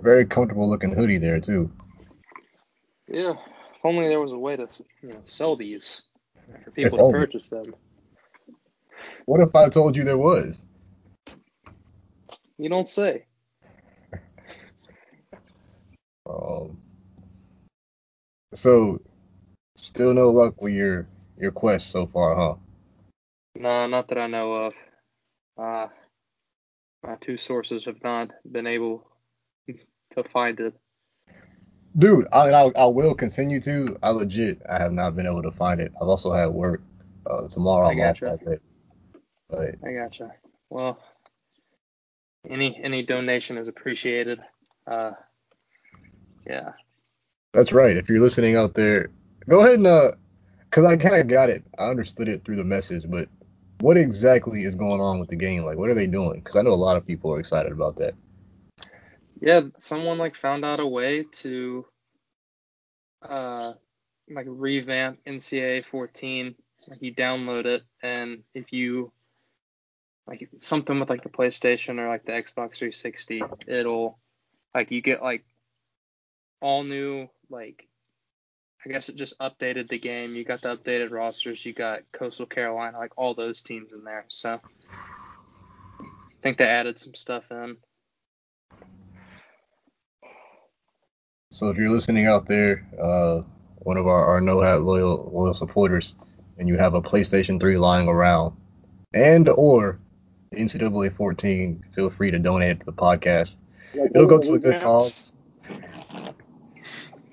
Very comfortable looking hoodie there too. Yeah, if only there was a way to you know sell these for people to purchase them. What if I told you there was? You don't say. Um, so still no luck with your your quest so far, huh? Nah, not that I know of. Uh, my two sources have not been able to find it. Dude, I, I I will continue to. I legit, I have not been able to find it. I've also had work. Uh, tomorrow I off gotcha. that day. But I gotcha. Well, any any donation is appreciated. Uh, yeah. that's right. If you're listening out there, go ahead and uh, cause I kind of got it. I understood it through the message, but what exactly is going on with the game? Like, what are they doing? Cause I know a lot of people are excited about that. Yeah, someone like found out a way to uh like revamp NCAA 14. Like you download it and if you like something with like the PlayStation or like the Xbox 360, it'll like you get like all new like I guess it just updated the game. You got the updated rosters. You got Coastal Carolina, like all those teams in there. So I think they added some stuff in. So if you're listening out there, uh, one of our, our no hat loyal loyal supporters, and you have a PlayStation 3 lying around, and or NCAA 14, feel free to donate to the podcast. It'll go to a good cause.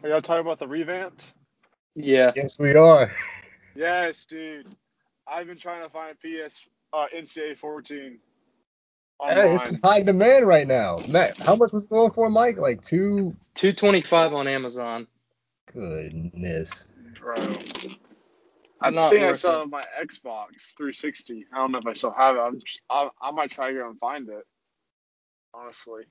Are y'all talking about the revamped? Yeah. Yes, we are. Yes, dude. I've been trying to find a PS uh, NCAA 14 Hey, it's in high demand right now. Matt, how much was it going for, Mike? Like two. 225 on Amazon. Goodness. Bro. I Not think I worth saw it it. on my Xbox 360. I don't know if I still have it. I'm just, I, I might try to go and find it. Honestly,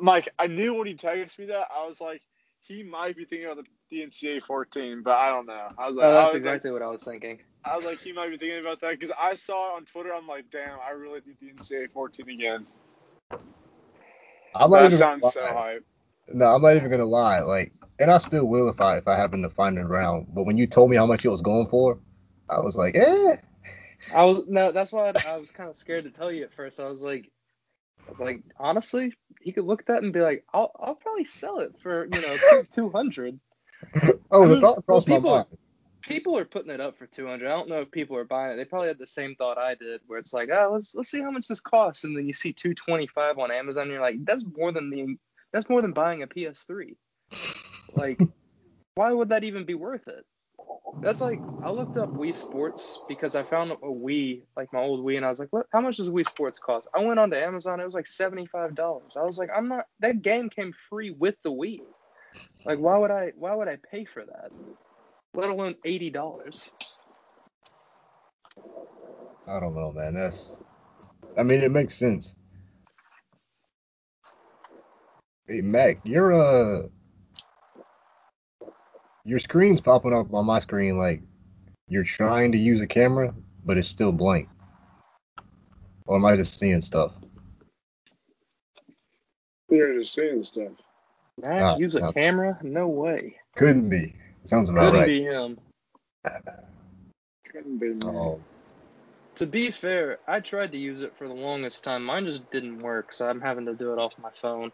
Mike, I knew when he texted me that I was like, he might be thinking about the, the NCAA 14, but I don't know. I was like, Oh, that's was exactly what I was thinking. I was like, he might be thinking about that because I saw it on Twitter. I'm like, damn, I really think the NCAA 14 again. I'm not That even sounds gonna so lie. hype. No, I'm not even gonna lie. Like, and I still will if I if I happen to find it around. But when you told me how much it was going for, I was like, eh. I was no, that's why I, I was kind of scared to tell you at first. I was like, I was like, honestly, he could look at that and be like, I'll I'll probably sell it for you know two hundred. Oh, I the thought crossed well, my people- mind. People are putting it up for two hundred. I don't know if people are buying it. They probably had the same thought I did, where it's like, oh, let's let's see how much this costs, and then you see two twenty five on Amazon, and you're like, that's more than the that's more than buying a PS3. Like, why would that even be worth it? That's like I looked up Wii Sports because I found a Wii, like my old Wii, and I was like, what? How much does Wii Sports cost? I went onto Amazon, it was like seventy five dollars. I was like, I'm not. That game came free with the Wii. Like, why would I? Why would I pay for that? Let alone eighty dollars. I don't know, man. That's. I mean, it makes sense. Hey, Mac, your uh, your screen's popping up on my screen like you're trying to use a camera, but it's still blank. Or am I just seeing stuff? You're just seeing stuff. Mac Ah, use a no. camera? No way. Couldn't be. Sounds about Couldn't right. be him. Couldn't be me. Oh, To be fair, I tried to use it for the longest time. Mine just didn't work, so I'm having to do it off my phone.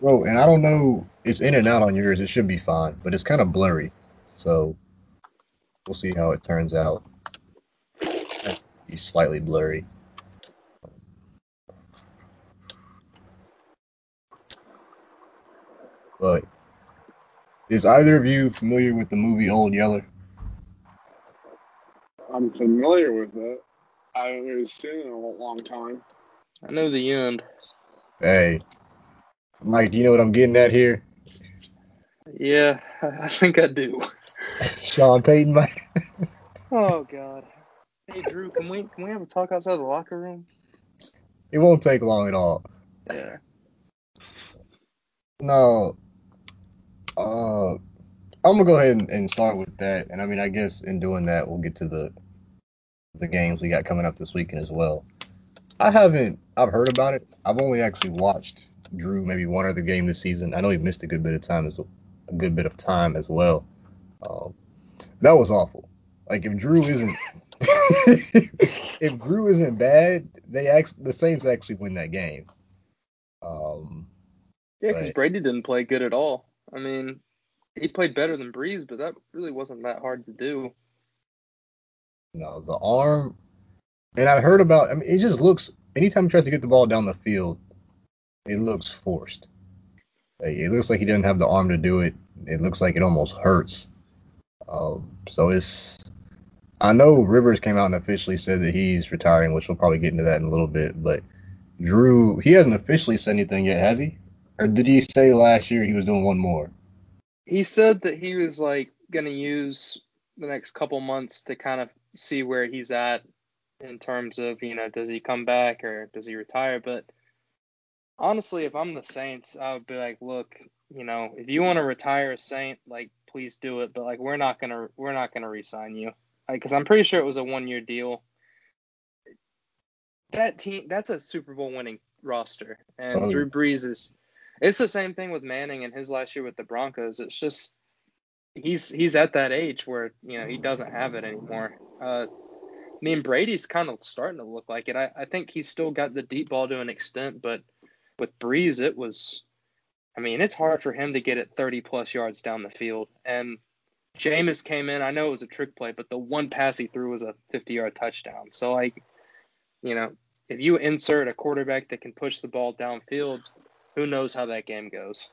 Bro, and I don't know. It's in and out on yours. It should be fine, but it's kind of blurry. So we'll see how it turns out. He's slightly blurry. But is either of you familiar with the movie Old Yeller? I'm familiar with it. I haven't seen it in a long time. I know the end. Hey, Mike, do you know what I'm getting at here? Yeah, I think I do. Sean Payton, Mike. Oh God. Hey Drew, can we can we have a talk outside the locker room? it won't take long at all. Yeah. No. Uh, I'm gonna go ahead and, and start with that, and I mean, I guess in doing that, we'll get to the the games we got coming up this weekend as well. I haven't. I've heard about it. I've only actually watched Drew maybe one other game this season. I know he missed a good bit of time as a good bit of time as well. Um, that was awful. Like if Drew isn't if Drew isn't bad, they actually the Saints actually win that game. Um, yeah, because Brady didn't play good at all. I mean, he played better than Brees, but that really wasn't that hard to do. No, the arm, and I heard about. I mean, it just looks. Anytime he tries to get the ball down the field, it looks forced. It looks like he doesn't have the arm to do it. It looks like it almost hurts. Um, so it's. I know Rivers came out and officially said that he's retiring, which we'll probably get into that in a little bit. But Drew, he hasn't officially said anything yet, has he? Or did he say last year he was doing one more? He said that he was like going to use the next couple months to kind of see where he's at in terms of, you know, does he come back or does he retire? But honestly, if I'm the Saints, I would be like, look, you know, if you want to retire a Saint, like, please do it. But like, we're not gonna, we're not gonna resign you, like, because I'm pretty sure it was a one-year deal. That team, that's a Super Bowl winning roster, and oh. Drew Brees is. It's the same thing with Manning and his last year with the Broncos. It's just he's he's at that age where you know he doesn't have it anymore. Uh, I mean Brady's kind of starting to look like it. I, I think he's still got the deep ball to an extent, but with Brees, it was. I mean it's hard for him to get it 30 plus yards down the field. And Jameis came in. I know it was a trick play, but the one pass he threw was a 50 yard touchdown. So like, you know, if you insert a quarterback that can push the ball downfield, who knows how that game goes.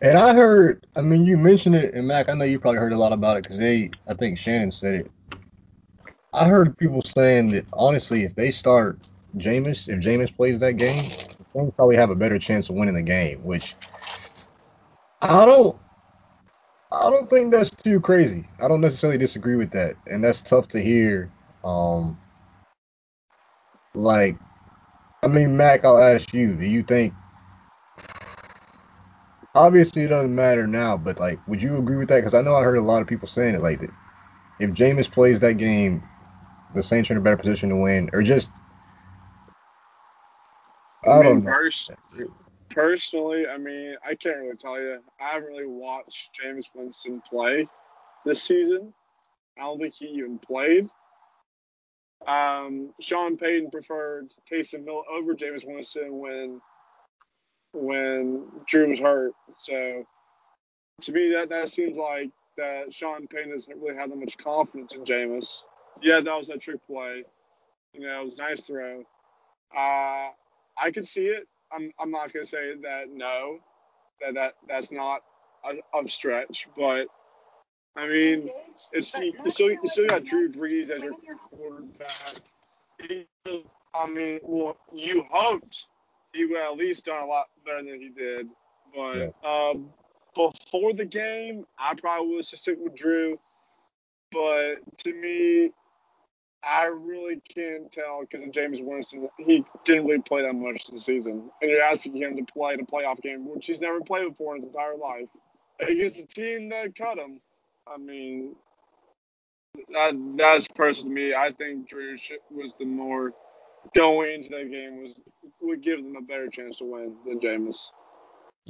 And I heard, I mean, you mentioned it, and Mac, I know you probably heard a lot about it because they, I think Shannon said it. I heard people saying that honestly, if they start Jameis, if Jameis plays that game, Saints probably have a better chance of winning the game. Which I don't, I don't think that's too crazy. I don't necessarily disagree with that, and that's tough to hear. Um, like, I mean, Mac, I'll ask you: Do you think obviously it doesn't matter now, but like, would you agree with that? Because I know I heard a lot of people saying it like that. If Jameis plays that game, the Saints are in a better position to win, or just I, I don't know. Pers- personally, I mean, I can't really tell you. I haven't really watched Jameis Winston play this season. I don't think he even played. Um, Sean Payton preferred Taysom Hill over Jameis Winston when when Drew was hurt. So to me, that that seems like that Sean Payton doesn't really have that much confidence in Jameis. Yeah, that was a trick play. You know, it was a nice throw. Uh, I could see it. I'm I'm not gonna say that no, that that that's not a, a stretch, but I mean, it's you still you still got Drew Brees as your quarterback. I mean, well, you hoped he would at least done a lot better than he did. But yeah. um, before the game, I probably would have stick with Drew. But to me, I really can't tell because of Jameis Winston. He didn't really play that much this season, and you're asking him to play in a playoff game, which he's never played before in his entire life, against a team that cut him. I mean, that, that's personal to me. I think Drew was the more going into that game was would give them a better chance to win than James.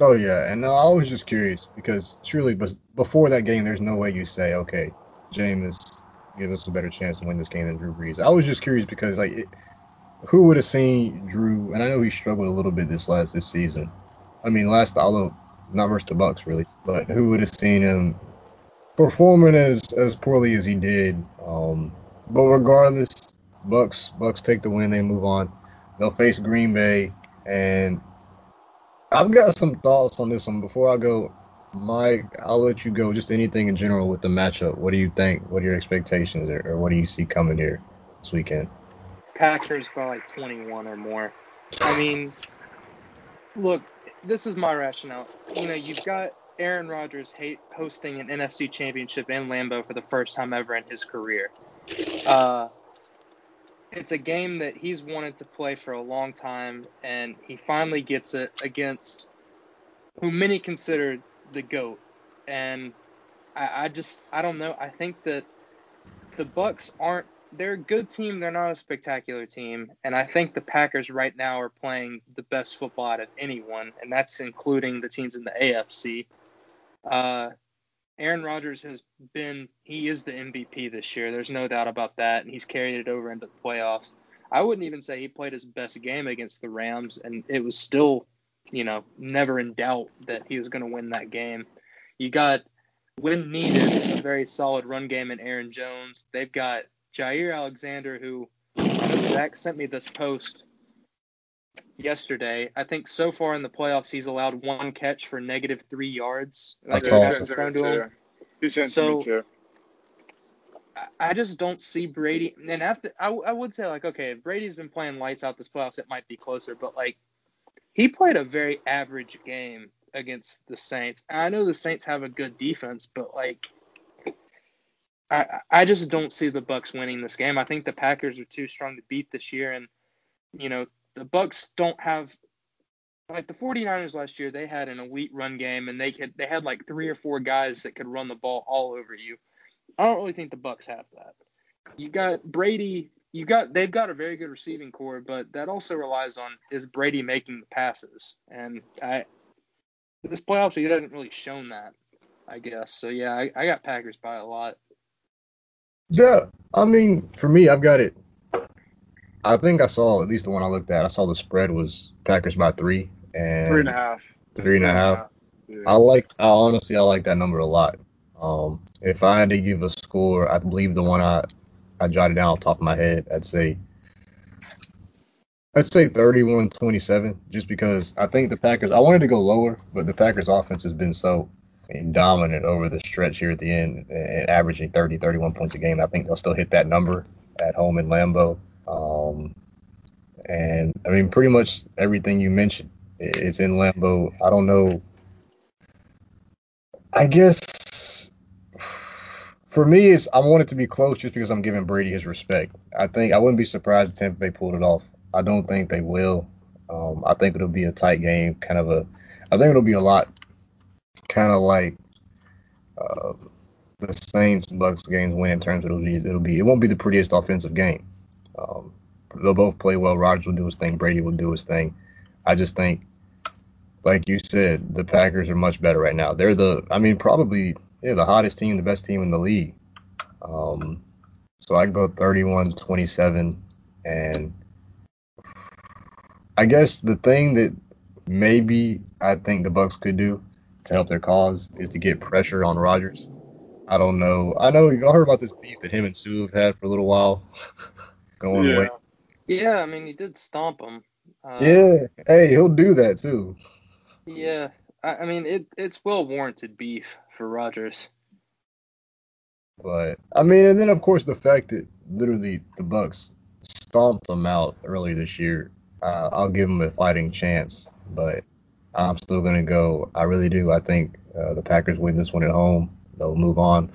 Oh yeah, and I was just curious because truly, but before that game, there's no way you say, okay, Jameis give us a better chance to win this game than Drew Brees. I was just curious because like, it, who would have seen Drew? And I know he struggled a little bit this last this season. I mean, last although not versus the Bucks really, but who would have seen him performing as as poorly as he did? Um, but regardless, Bucks Bucks take the win. They move on. They'll face Green Bay, and I've got some thoughts on this one. Before I go, Mike, I'll let you go. Just anything in general with the matchup. What do you think? What are your expectations, or, or what do you see coming here this weekend? Packers by like 21 or more. I mean, look, this is my rationale. You know, you've got Aaron Rodgers hosting an NFC Championship in Lambeau for the first time ever in his career. Uh, it's a game that he's wanted to play for a long time, and he finally gets it against who many consider the goat. And I, I just I don't know. I think that the Bucks aren't they're a good team. They're not a spectacular team, and I think the Packers right now are playing the best football out of anyone, and that's including the teams in the AFC. Uh, Aaron Rodgers has been he is the MVP this year. There's no doubt about that, and he's carried it over into the playoffs. I wouldn't even say he played his best game against the Rams, and it was still, you know, never in doubt that he was going to win that game. You got when needed a very solid run game in Aaron Jones. They've got Jaire Alexander, who Zach sent me this post yesterday. I think so far in the playoffs, he's allowed one catch for negative three yards. Like Yeah, saw he passes sent thrown to him. He sent it to So- me too. I- I just don't see Brady. And after I, I would say like, okay, if Brady's been playing lights out this playoffs, it might be closer. But like, he played a very average game against the Saints. I know the Saints have a good defense, but like, I I just don't see the Bucks winning this game. I think the Packers are too strong to beat this year, and you know the Bucks don't have. Like the 49ers last year, they had an elite run game, and they could they had like three or four guys that could run the ball all over you. I don't really think the Bucks have that. You got Brady. You got they've got a very good receiving core, but that also relies on is Brady making the passes, and I this playoffs he hasn't really shown that. I guess so. Yeah, I, I got Packers by a lot. Yeah, I mean, for me, I've got it. I think I saw at least the one I looked at. I saw the spread was Packers by three and Three and a half. Three and a half. Yeah. I like. I honestly, I like that number a lot. Um, if I had to give a score, I believe the one I I jotted down off top of my head, I'd say I'd say 31-27, just because I think the Packers. I wanted to go lower, but the Packers' offense has been so dominant over the stretch here at the end, and averaging 30, 31 points a game. I think they'll still hit that number at home in Lambeau. Um, and I mean, pretty much everything you mentioned, is in Lambeau. I don't know. I guess for me, is I want it to be close just because I'm giving Brady his respect. I think I wouldn't be surprised if Tampa Bay pulled it off. I don't think they will. Um, I think it'll be a tight game, kind of a. I think it'll be a lot, kind of like uh, the Saints Bucks games win in terms of it'll be it'll be it won't be the prettiest offensive game. Um, they'll both play well. Rodgers will do his thing. Brady will do his thing. I just think, like you said, the Packers are much better right now. They're the, I mean, probably yeah, the hottest team, the best team in the league. Um, so I go 31-27, and I guess the thing that maybe I think the Bucks could do to help their cause is to get pressure on Rodgers. I don't know. I know y'all heard about this beef that him and Suh have had for a little while, going yeah. way. Yeah, I mean he did stomp him. Uh, Yeah, hey, he'll do that too. Yeah, I, I mean it. It's well warranted beef for Rodgers. But I mean, and then of course the fact that literally the Bucks stomped them out early this year, uh, I'll give them a fighting chance. But I'm still gonna go. I really do. I think uh, the Packers win this one at home. They'll move on.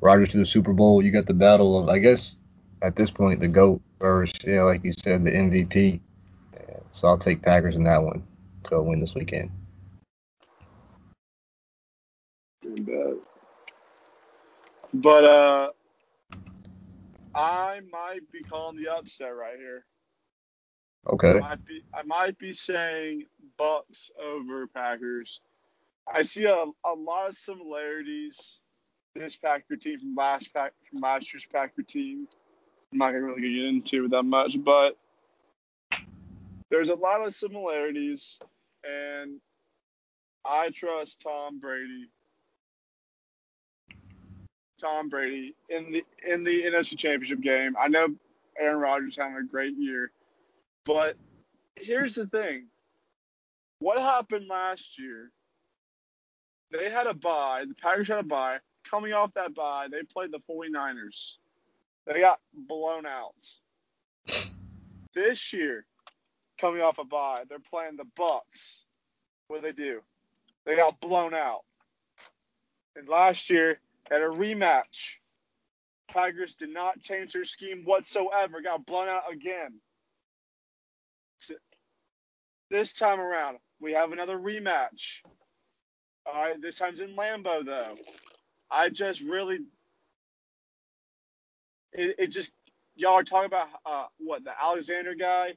Rodgers to the Super Bowl. You got the battle of, I guess, at this point, the goat versus, yeah, like you said, the MVP. So I'll take Packers in that one to win this weekend. Pretty bad. But uh, I might be calling the upset right here. Okay. I might be I might be saying Bucks over Packers. I see a, a lot of similarities this Packer team from last pack from last year's Packer team. I'm not gonna really get into that much, but there's a lot of similarities, and I trust Tom Brady. Tom Brady in the in the NFC Championship game. I know Aaron Rodgers having a great year, but here's the thing. What happened last year? They had a bye. The Packers had a bye. Coming off that bye, they played the 49ers. They got blown out. This year, coming off a bye, they're playing the Bucks. What do they do? They got blown out. And last year, at a rematch, Tigers did not change their scheme whatsoever. Got blown out again. This time around, we have another rematch. All right, this time's in Lambeau though. I just really, it, it just y'all are talking about uh, what the Alexander guy,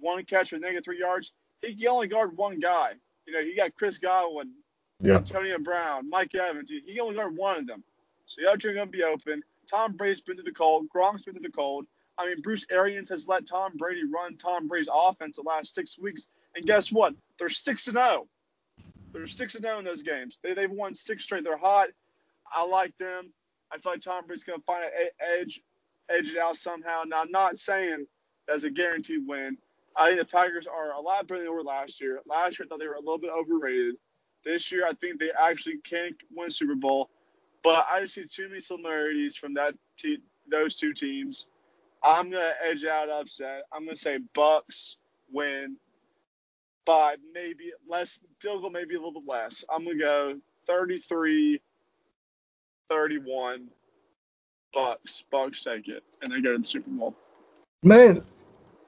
one catch for negative three yards. He can only guard one guy. You know, he got Chris Godwin, Yeah. Antonio Brown, Mike Evans. He can only guard one of them. So the other are going to be open. Tom Brady's been to the cold. Gronk's been to the cold. I mean, Bruce Arians has let Tom Brady run Tom Brady's offense the last six weeks. And guess what? They're 6 and 0. They're 6 and 0 in those games. They, they've won six straight. They're hot. I like them. I feel like Tom Brady's going to find an edge, edge it out somehow. Now, I'm not saying that's a guaranteed win. I think the Packers are a lot better than they were last year. Last year, I thought they were a little bit overrated. This year, I think they actually can win Super Bowl. But I see too many similarities from that te- those two teams. I'm gonna edge out upset. I'm gonna say Bucks win by maybe less field goal, maybe a little bit less. I'm gonna go 33 31 Bucks. Bucks take it and they go to the Super Bowl. Man,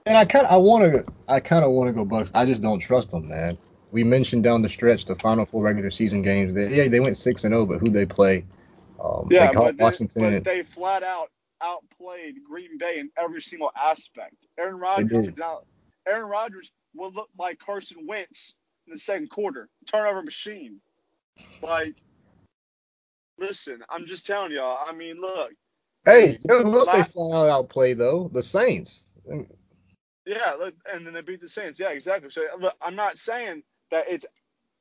and I kind I want to I kind of want to go Bucks. I just don't trust them, man. We mentioned down the stretch the final four regular season games. They, yeah, they went six and zero, but who they play? Um, Yeah, they but, they, but they flat out outplayed Green Bay in every single aspect. Aaron Rodgers did. Aaron Rodgers will look like Carson Wentz in the second quarter, turnover machine. Like, listen, I'm just telling y'all. I mean, look, hey, you know who else they flat out outplay though? The Saints. yeah, look, and then they beat the Saints. Yeah, exactly. So look, I'm not saying that it's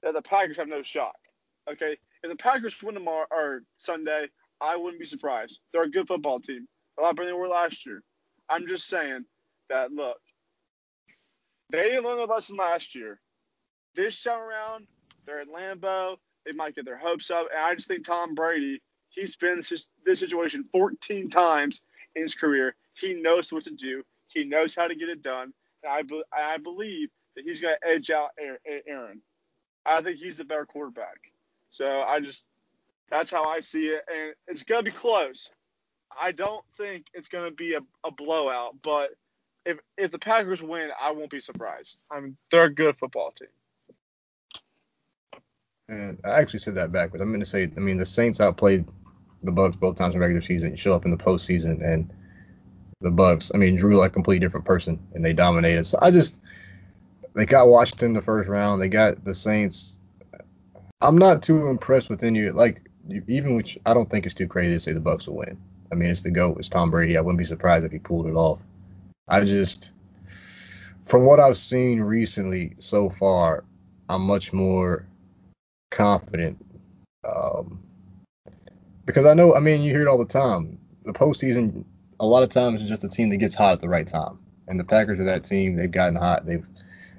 that the Packers have no shot. Okay, if the Packers win tomorrow or Sunday, I wouldn't be surprised. They're a good football team, a lot better than they were last year. I'm just saying that look, they didn't learn a lesson last year. This time around, they're at Lambeau. They might get their hopes up, and I just think Tom Brady. He's been this, this situation 14 times in his career. He knows what to do. He knows how to get it done. And I, be, I believe that he's going to edge out Aaron. I think he's the better quarterback. So I just, that's how I see it. And it's to be close. I don't think it's to be a, a blowout, but if if the Packers win, I won't be surprised. I mean, they're a good football team. And I actually said that backwards. I'm to say, I mean, the Saints outplayed the Bucks both times in regular season. You show up in the postseason, and the Bucks, I mean, drew like a completely different person, and they dominated. So I just, they got Washington in the first round. They got the Saints. I'm not too impressed with any, like, even which I don't think it's too crazy to say the Bucks will win. I mean, it's the GOAT. It's Tom Brady. I wouldn't be surprised if he pulled it off. I just, from what I've seen recently so far, I'm much more confident. Um, because I know, I mean, you hear it all the time. The postseason, a lot of times, is just a team that gets hot at the right time. And the Packers are that team. They've gotten hot. They've,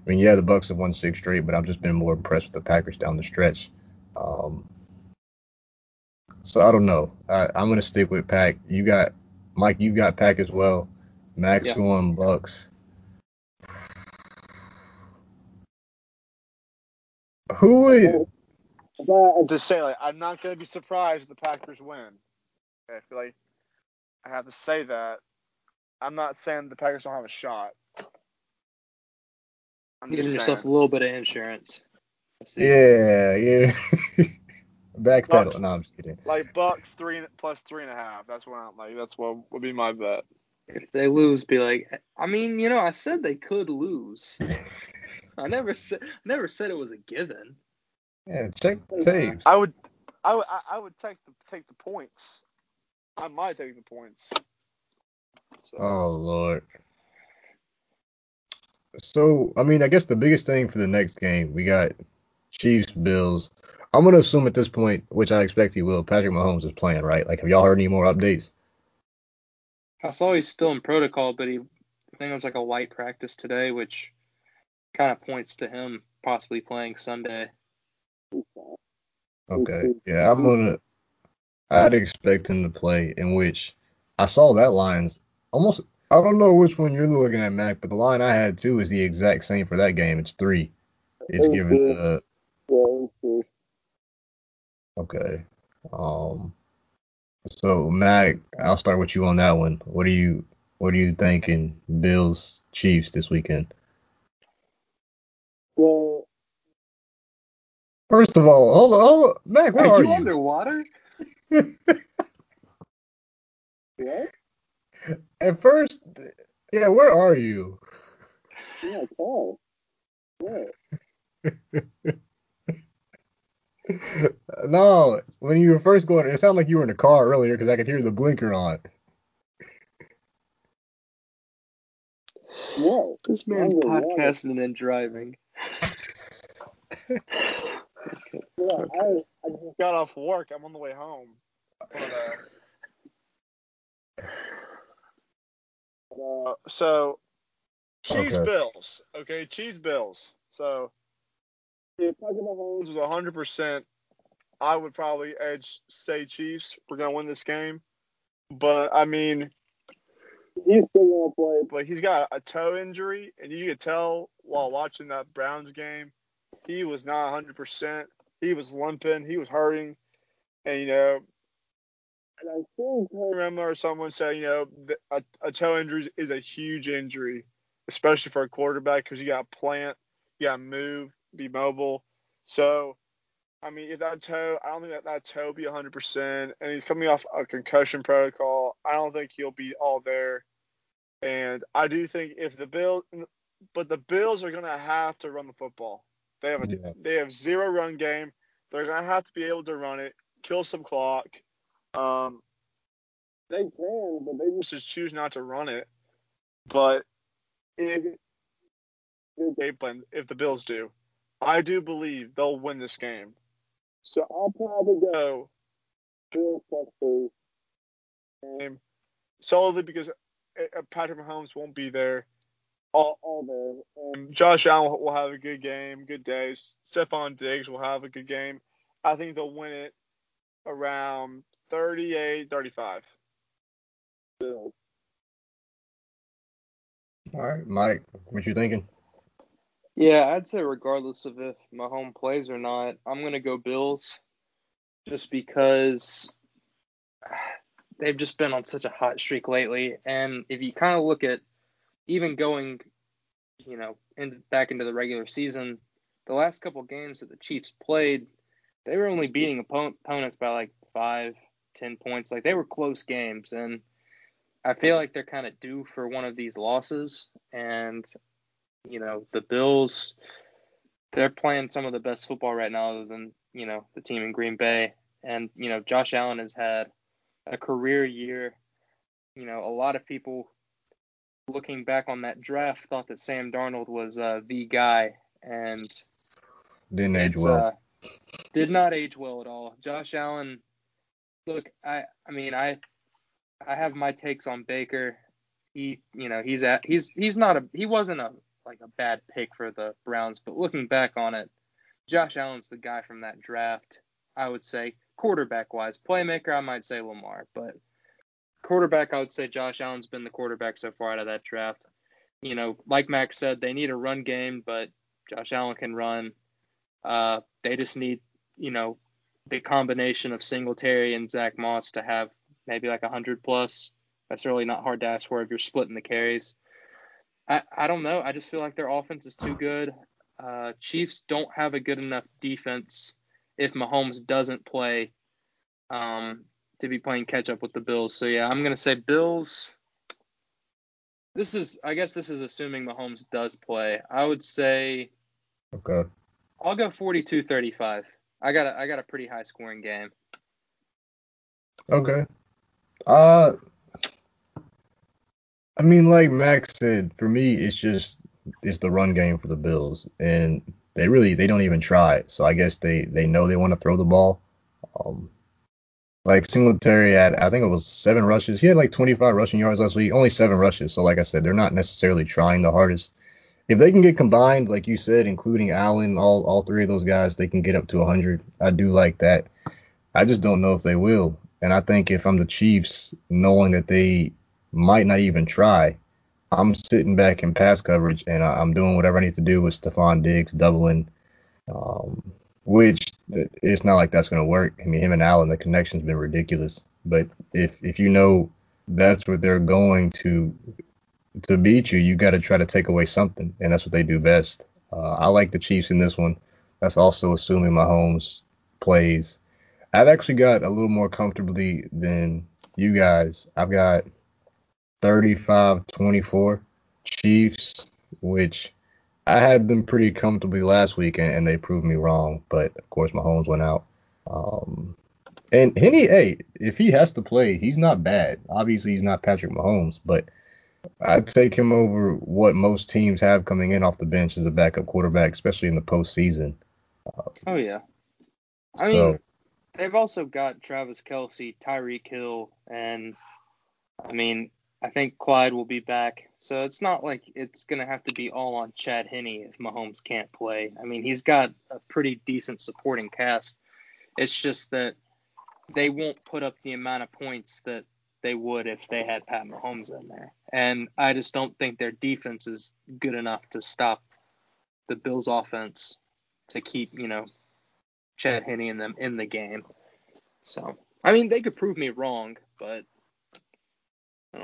I mean, yeah, the Bucks have won six straight, but I've just been more impressed with the Packers down the stretch. Um, so I don't know. I, I'm gonna stick with Pack. You got Mike. You got Pack as well. Max Yeah. going Bucks. Who would? I'm just saying, like, I'm not going to be surprised if the Packers win. I feel like I have to say that. I'm not saying the Packers don't have a shot. I'm Giving just yourself a little bit of insurance. Yeah, yeah. Backpedal. Bucks. No, I'm just kidding. Like Bucks three plus three and a half. That's what I'm like. That's what would be my bet. If they lose, be like, I mean, you know, I said they could lose. I never said, never said it was a given. Yeah, check the tapes. I would, I would, I- I would take the take the points. I might take the points. So, Oh Lord. So I mean, I guess the biggest thing for the next game, we got Chiefs Bills. I'm gonna assume at this point, which I expect he will, Patrick Mahomes is playing, right? Like, have y'all heard any more updates? I saw he's still in protocol, but he, I think it was like a light practice today, which kind of points to him possibly playing Sunday. Okay. Yeah, I'm gonna. I'd expect him to play. In which I saw that line's almost. I don't know which one you're looking at, Mac, but the line I had too is the exact same for that game. It's three. It's given good. the yeah, Okay. Um. So Mac, I'll start with you on that one. What are you What are you thinking? Bills Chiefs this weekend. well, First of all, hold on, hold on. Mac, where Are are you you? underwater? what? At first, yeah, where are you? Yeah, car. Yeah. no, when you were first going, it sounded like you were in a car earlier because I could hear the blinker on. Whoa. This man's Wonder why. podcasting and driving. Yeah, I, I just got off work. I'm on the way home. But, uh, uh, so, cheese Okay. bills. Okay, cheese bills. So, if Patrick Mahomes was 100%, I would probably edge say Chiefs. We're going to win this game. But, I mean, he's still going to play. But he's got a toe injury, and you could tell while watching that Browns game, he was not 100%. He was limping. He was hurting. And, you know, and I think I remember someone saying, you know, a, a toe injury is a huge injury, especially for a quarterback because you got to plant, you got to move, be mobile. So, I mean, if that toe, I don't think that that toe be 100%. And he's coming off a concussion protocol. I don't think he'll be all there. And I do think if the Bills, but the Bills are going to have to run the football. They have a, Yeah. they have zero run game. They're going to have to be able to run it, kill some clock. Um, they can, but they just choose not to run it. But if game plan, if the Bills do, I do believe they'll win this game. So I'll probably go Bills plus three game solely because uh, Patrick Mahomes won't be there all, all there. And Josh Allen will, will have a good game, good days. Stefon Diggs will have a good game. I think they'll win it around 38 35. Bills. All right, Mike, what you thinking? Yeah, I'd say regardless of if Mahomes plays or not, I'm gonna go Bills, just because they've just been on such a hot streak lately. And if you kind of look at even going, you know, in, back into the regular season, the last couple games that the Chiefs played, they were only beating opponents by like five, ten points. Like they were close games, and I feel like they're kind of due for one of these losses. And you know, the Bills, they're playing some of the best football right now, other than you know the team in Green Bay. And you know, Josh Allen has had a career year. You know, a lot of people looking back on that draft thought that Sam Darnold was uh, the guy, and Didn't age well. uh, did not age well at all. Josh Allen, look, I I mean I I have my takes on Baker. He you know he's at he's he's not a he wasn't a like a bad pick for the Browns, but looking back on it, Josh Allen's the guy from that draft. I would say quarterback wise, playmaker I might say Lamar, but quarterback I would say Josh Allen's been the quarterback so far out of that draft. You know, like Max said, they need a run game, but Josh Allen can run. Uh, they just need, you know, the combination of Singletary and Zach Moss to have maybe like 100 plus. That's really not hard to ask for if you're splitting the carries. I, I don't know. I just feel like their offense is too good. Uh, Chiefs don't have a good enough defense if Mahomes doesn't play um, to be playing catch up with the Bills. So yeah, I'm gonna say Bills. This is, I guess, this is assuming Mahomes does play. I would say Okay. I'll go 42-35. I got a, I got a pretty high scoring game. Okay. Uh, I mean, like Max said, for me, it's just it's the run game for the Bills, and they really they don't even try. So I guess they they know they want to throw the ball. Um, like Singletary had, I think it was seven rushes. He had like 25 rushing yards last week, only seven rushes. So like I said, they're not necessarily trying the hardest. If they can get combined, like you said, including Allen, all all three of those guys, they can get up to 100. I do like that. I just don't know if they will. And I think if I'm the Chiefs, knowing that they might not even try, I'm sitting back in pass coverage and I'm doing whatever I need to do with Stefon Diggs doubling, um, which it's not like that's going to work. I mean, him and Allen, the connection's been ridiculous. But if if you know that's what they're going to to beat you, you got to try to take away something, and that's what they do best. Uh, I like the Chiefs in this one. That's also assuming Mahomes plays. I've actually got a little more comfortably than you guys. I've got 35-24 Chiefs, which I had them pretty comfortably last week, and, and they proved me wrong. But of course, Mahomes went out. Um, and Henne, hey, if he has to play, he's not bad. Obviously, he's not Patrick Mahomes, but I'd take him over what most teams have coming in off the bench as a backup quarterback, especially in the postseason. Uh, oh yeah, I so, mean they've also got Travis Kelce, Tyreek Hill, and I mean I think Clyde will be back. So it's not like it's gonna have to be all on Chad Henne if Mahomes can't play. I mean he's got a pretty decent supporting cast. It's just that they won't put up the amount of points that they would if they had Pat Mahomes in there. And I just don't think their defense is good enough to stop the Bills offense to keep, you know, Chad Henne and them in the game. So, I mean, they could prove me wrong, but.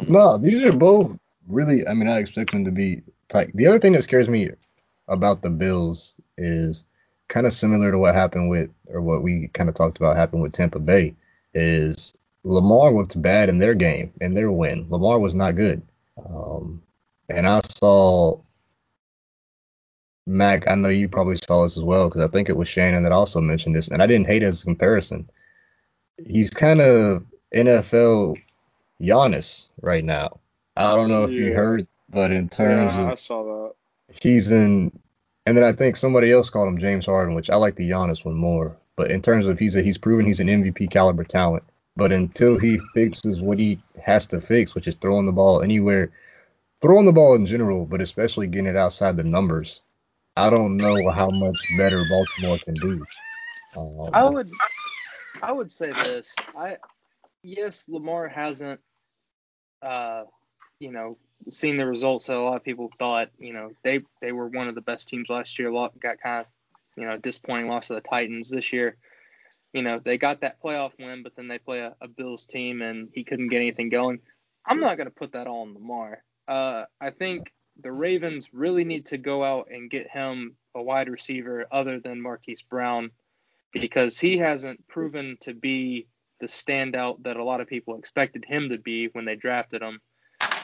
No, these are both really, I mean, I expect them to be tight. The other thing that scares me about the Bills is kind of similar to what happened with, or what we kind of talked about happened with Tampa Bay, is Lamar looked bad in their game, in their win. Lamar was not good. Um, and I saw Mac, I know you probably saw this as well because I think it was Shannon that also mentioned this, and I didn't hate his comparison. He's kind of NFL Giannis right now. I don't know if yeah. you heard, but in terms yeah, of I saw that. He's in, and then I think somebody else called him James Harden, which I like the Giannis one more. But in terms of he's a, he's proven he's an MVP caliber talent. But until he fixes what he has to fix, which is throwing the ball anywhere, throwing the ball in general, but especially getting it outside the numbers, I don't know how much better Baltimore can do. Um, I would, I would say this. I yes, Lamar hasn't, uh, you know, seen the results that a lot of people thought. You know, they they were one of the best teams last year. A lot got kind of, you know, disappointing loss to the Titans this year. You know, they got that playoff win, but then they play a, a Bills team and he couldn't get anything going. I'm not going to put that all on Lamar. Uh, I think the Ravens really need to go out and get him a wide receiver other than Marquise Brown because he hasn't proven to be the standout that a lot of people expected him to be when they drafted him.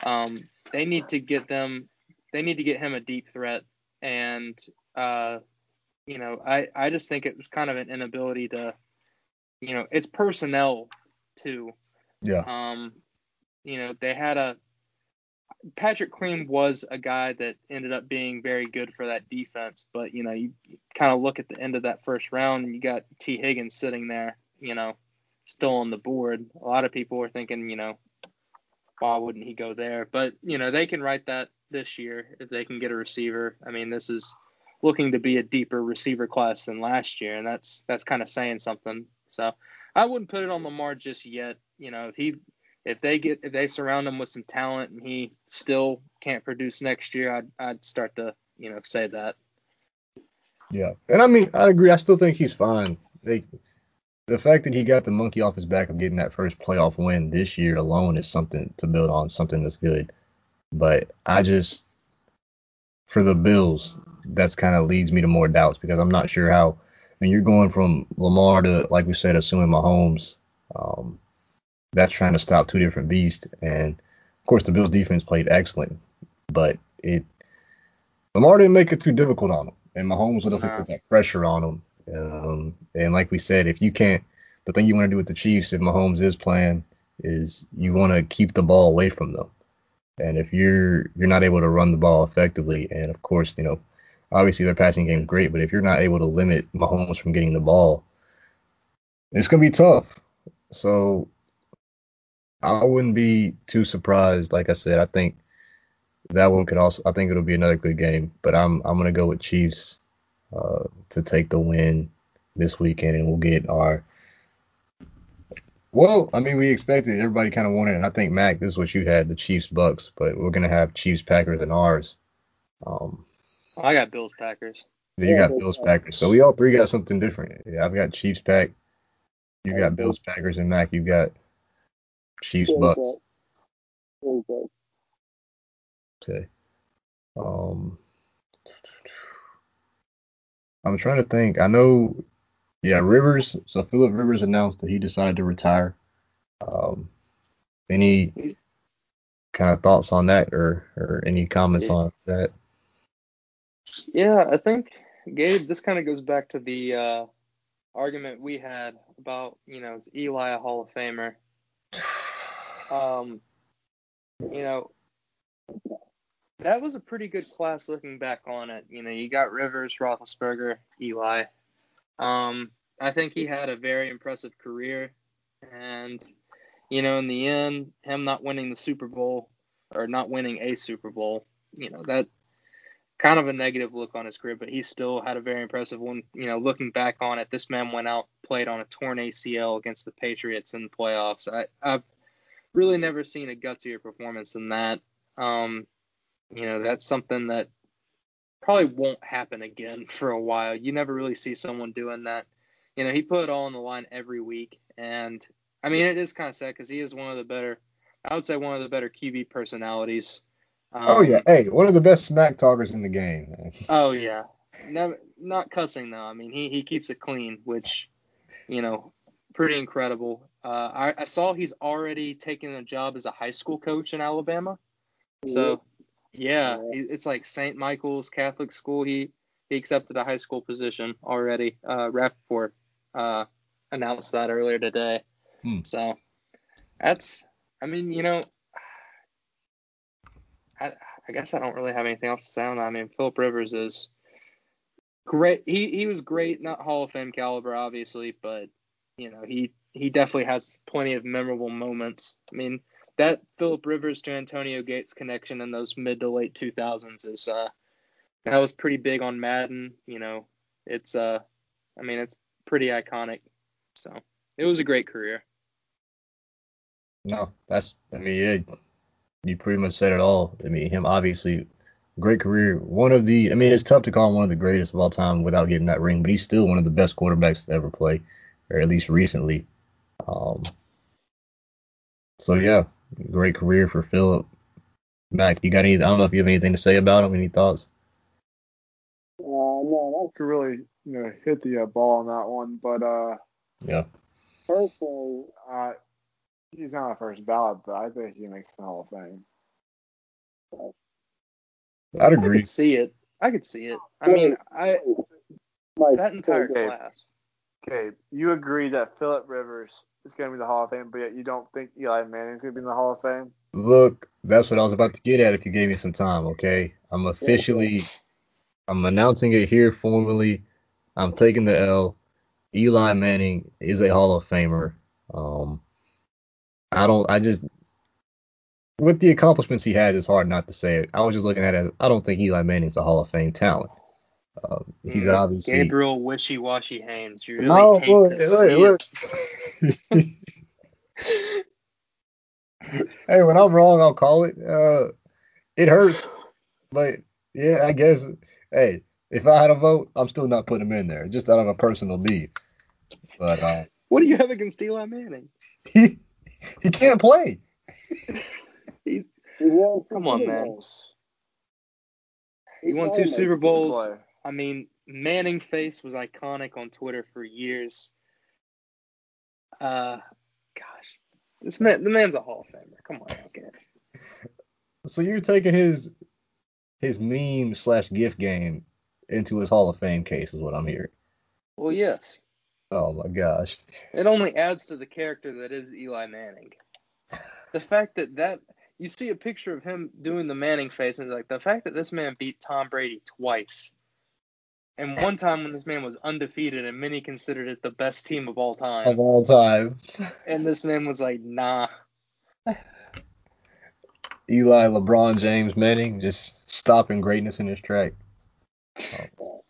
Um, they need to get them. They need to get him a deep threat, and uh, you know, I I just think it was kind of an inability to, you know, it's personnel too. Yeah. Um, you know, they had a Patrick Queen was a guy that ended up being very good for that defense, but you know, you, you kind of look at the end of that first round and you got Tee Higgins sitting there, you know, still on the board. A lot of people were thinking, you know, why wouldn't he go there? But, you know, they can write that this year if they can get a receiver. I mean, this is looking to be a deeper receiver class than last year, and that's that's kind of saying something. So I wouldn't put it on Lamar just yet. You know, if he if they get if they surround him with some talent and he still can't produce next year, I'd I'd start to you know say that. Yeah, and I mean I agree. I still think he's fine. They, the fact that he got the monkey off his back of getting that first playoff win this year alone is something to build on, something that's good. But I just for the Bills, that's kind of leads me to more doubts because I'm not sure how. Mean, you're going from Lamar to, like we said, assuming Mahomes. Um, that's trying to stop two different beasts. And of course, the Bills defense played excellent, but it Lamar didn't make it too difficult on them, and Mahomes would have put that pressure on them. Um, and like we said, if you can't, the thing you want to do with the Chiefs, if Mahomes is playing, is you want to keep the ball away from them. And if you're you're not able to run the ball effectively, and of course, you know, obviously their passing game great, but if you're not able to limit Mahomes from getting the ball, it's gonna be tough. So I wouldn't be too surprised. Like I said, I think that one could also. I think it'll be another good game. But I'm I'm gonna go with Chiefs uh, to take the win this weekend, and we'll get our. Well, I mean, we expected everybody kind of wanted, and I think Mac, this is what you had, the Chiefs Bucks, but we're gonna have Chiefs Packers in ours. Um, I got Bills Packers. Yeah, you got Bills Packers. So we all three got something different. Yeah, I've got Chiefs Pack. You got Bills Packers, and Mac, you got Chiefs Bucks. Okay. Um, I'm trying to think. I know, yeah, Rivers. So Philip Rivers announced that he decided to retire. Um, any kind of thoughts on that, or or any comments Yeah. on that? Yeah, I think Gabe, this kind of goes back to the uh, argument we had about, you know, is Eli a Hall of Famer? Um, you know, that was a pretty good class looking back on it. You know, you got Rivers, Roethlisberger, Eli. Um, I think he had a very impressive career, and you know, in the end, him not winning the Super Bowl or not winning a Super Bowl, you know, that kind of a negative look on his career, but he still had a very impressive one. You know, looking back on it, this man went out, played on a torn ACL against the Patriots in the playoffs. I, I've really never seen a gutsier performance than that. Um, you know, that's something that probably won't happen again for a while. You never really see someone doing that. You know, he put it all on the line every week, and I mean, it is kind of sad because he is one of the better, I would say, one of the better QB personalities. Um, oh yeah, hey, one of the best smack talkers in the game. Oh yeah, never not cussing though. I mean, he he keeps it clean, which you know, pretty incredible. Uh, I I saw he's already taken a job as a high school coach in Alabama. So yeah, he, it's like St. Michael's Catholic School. He he accepted a high school position already. Uh, Rapoport uh announced that earlier today. Hmm. So that's I mean, you know. I, I guess I don't really have anything else to say on that. I mean, Philip Rivers is great. He he was great, not Hall of Fame caliber, obviously, but you know he he definitely has plenty of memorable moments. I mean, that Philip Rivers to Antonio Gates connection in those mid to late 2000s is uh that was pretty big on Madden. You know, it's uh, I mean, it's pretty iconic. So it was a great career. No, that's I mean, you pretty much said it all. I mean, him obviously great career. One of the I mean, it's tough to call him one of the greatest of all time without getting that ring, but he's still one of the best quarterbacks to ever play, or at least recently. Um so yeah, great career for Philip. Mac, you got any I don't know if you have anything to say about him, any thoughts? Uh, no, I could really you know hit the uh, ball on that one, but uh, Yeah. personally, uh, he's not a first ballot, but I think he makes the Hall of Fame. I'd I agree. could see it. I could see it. I mean, I Like that entire okay, class. Okay, you agree that Philip Rivers is going to be the Hall of Fame, but yet you don't think Eli Manning's going to be in the Hall of Fame? Look, that's what I was about to get at if you gave me some time, okay? I'm officially I'm announcing it here formally. I'm taking the L. Eli Manning is a Hall of Famer. Um, I don't. I just with the accomplishments he has, it's hard not to say it. I was just looking at it as I don't think Eli Manning's a Hall of Fame talent. Um, he's Mm, obviously Gabriel Wishy Washy Haynes. You really no. hate Look, to look, look. hey, when I'm wrong, I'll call it. Uh, it hurts, but yeah, I guess. Hey, if I had a vote, I'm still not putting him in there, just out of a personal beef. But uh, What do you have against Eli Manning? he he can't play. He's He won Come on, man. Bowls. he won two Super Bowls. play. I mean, Manning face was iconic on Twitter for years. Uh, gosh, this man, the man's a Hall of Famer. Come on, okay. So you're taking his his meme slash gift game into his Hall of Fame case, is what I'm hearing. Well, yes, Oh my gosh. it only adds to the character that is Eli Manning. The fact that that you see a picture of him doing the Manning face, and like the fact that this man beat Tom Brady twice, and one time when this man was undefeated, and many considered it the best team of all time. Of all time. And this man was like, nah. Eli, LeBron James, Manning, just stopping greatness in his track.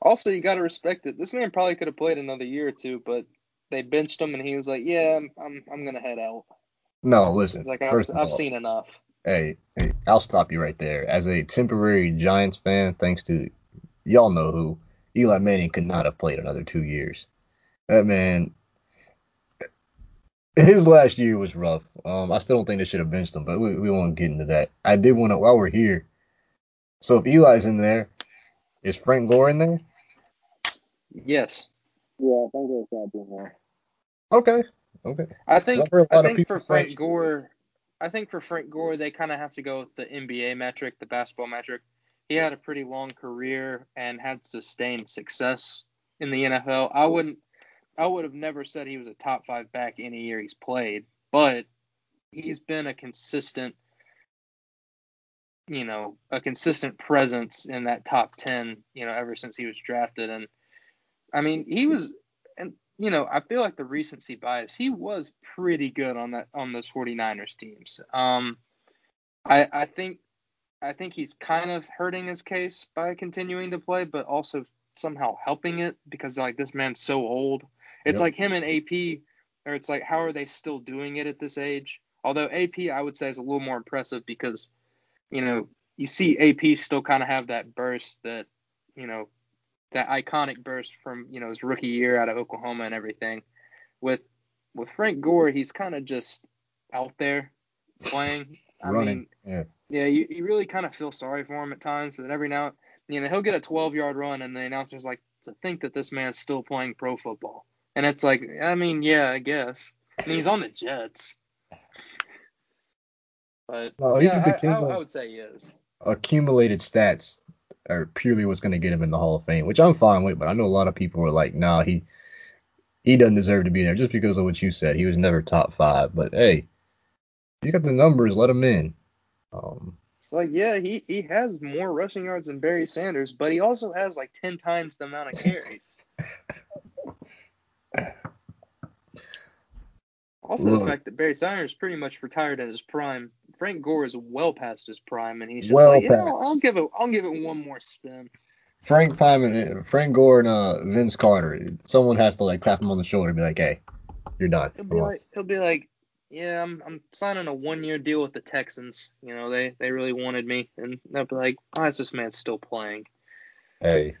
Also, you got to respect it. This man probably could have played another year or two, but they benched him, and he was like, yeah, I'm I'm, I'm gonna head out. No, listen. He's like, I've, I've all, seen enough. hey, hey, I'll stop you right there. As a temporary Giants fan, thanks to y'all know who, Eli Manning could not have played another two years. That man, his last year was rough. Um, I still don't think they should have benched him, but we, we won't get into that. I did want to, while we're here, so if Eli's in there, is Frank Gore in there? Yes, Yeah, I think there's that in there. Okay, okay. I think I've heard a I lot of think for say- Frank Gore, I think for Frank Gore, they kind of have to go with the NBA metric, the basketball metric. He had a pretty long career and had sustained success in the NFL. I wouldn't, I would have never said he was a top five back any year he's played, but he's been a consistent, you know, a consistent presence in that top 10, you know, ever since he was drafted. And I mean, he was, and, you know, I feel like the recency bias, he was pretty good on that, on those 49ers teams. Um, I, I think, I think he's kind of hurting his case by continuing to play, but also somehow helping it because like this man's so old. It's Yep. like him and AP, or it's like how are they still doing it at this age? Although AP, I would say, is a little more impressive because, you know, you see AP still kind of have that burst that, you know, that iconic burst from you know his rookie year out of Oklahoma and everything. With with Frank Gore, he's kind of just out there playing. I Running. mean, yeah. yeah, you, you really kind of feel sorry for him at times, but every now, you know, he'll get a 12 yard run, and the announcer's like, to think that this man's still playing pro football. And it's like, I mean, yeah, I guess. I mean, he's on the Jets. But No, yeah, the I, king I, I would say he is. accumulated stats are purely what's going to get him in the Hall of Fame, which I'm fine with. But I know a lot of people are like, nah, he he doesn't deserve to be there just because of what you said. He was never top five. But hey, you got the numbers, let him in. Um, It's like, yeah, he, he has more rushing yards than Barry Sanders, but he also has like 10 times the amount of carries. Also, Look. the fact that Barry Sanders pretty much retired in his prime. Frank Gore is well past his prime, and he's just Well like, yeah, I'll. I'll give it, I'll give it one more spin. Frank Pyman, Frank Gore, and uh, Vince Carter. Someone has to like tap him on the shoulder and be like, hey, you're done. He'll be like, he'll be like, yeah, I'm, I'm signing a one-year deal with the Texans. You know, they, they really wanted me, and they'll be like, why is this man still playing? Hey,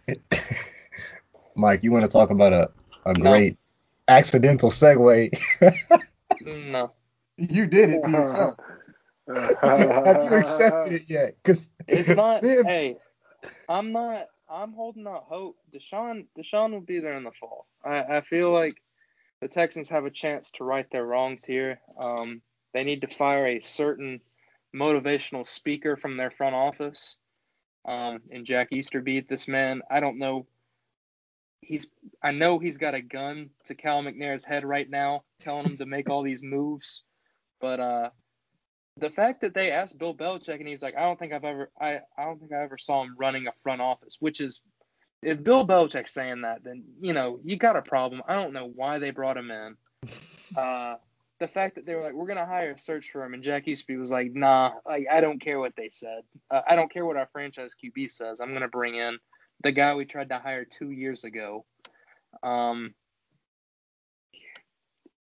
Mike, you want to talk about a, a No. great accidental segue? No, you did it to yourself. Have you accepted it yet? Because it's not. hey, I'm not. I'm holding out hope. Deshaun, Deshaun will be there in the fall. I, I feel like the Texans have a chance to right their wrongs here. Um, they need to fire a certain motivational speaker from their front office. Um, and Jack Easterby, this man, I don't know. He's, I know he's got a gun to Cal McNair's head right now, telling him to make all these moves. But uh, the fact that they asked Bill Belichick and he's like, I don't think I've ever, I, I don't think I ever saw him running a front office, which is, if Bill Belichick's saying that, then you know you got a problem. I don't know why they brought him in. Uh, the fact that they were like, we're gonna hire a search firm, and Jack Easterby was like, nah, like I don't care what they said. Uh, I don't care what our franchise QB says. I'm gonna bring in the guy we tried to hire two years ago. Um,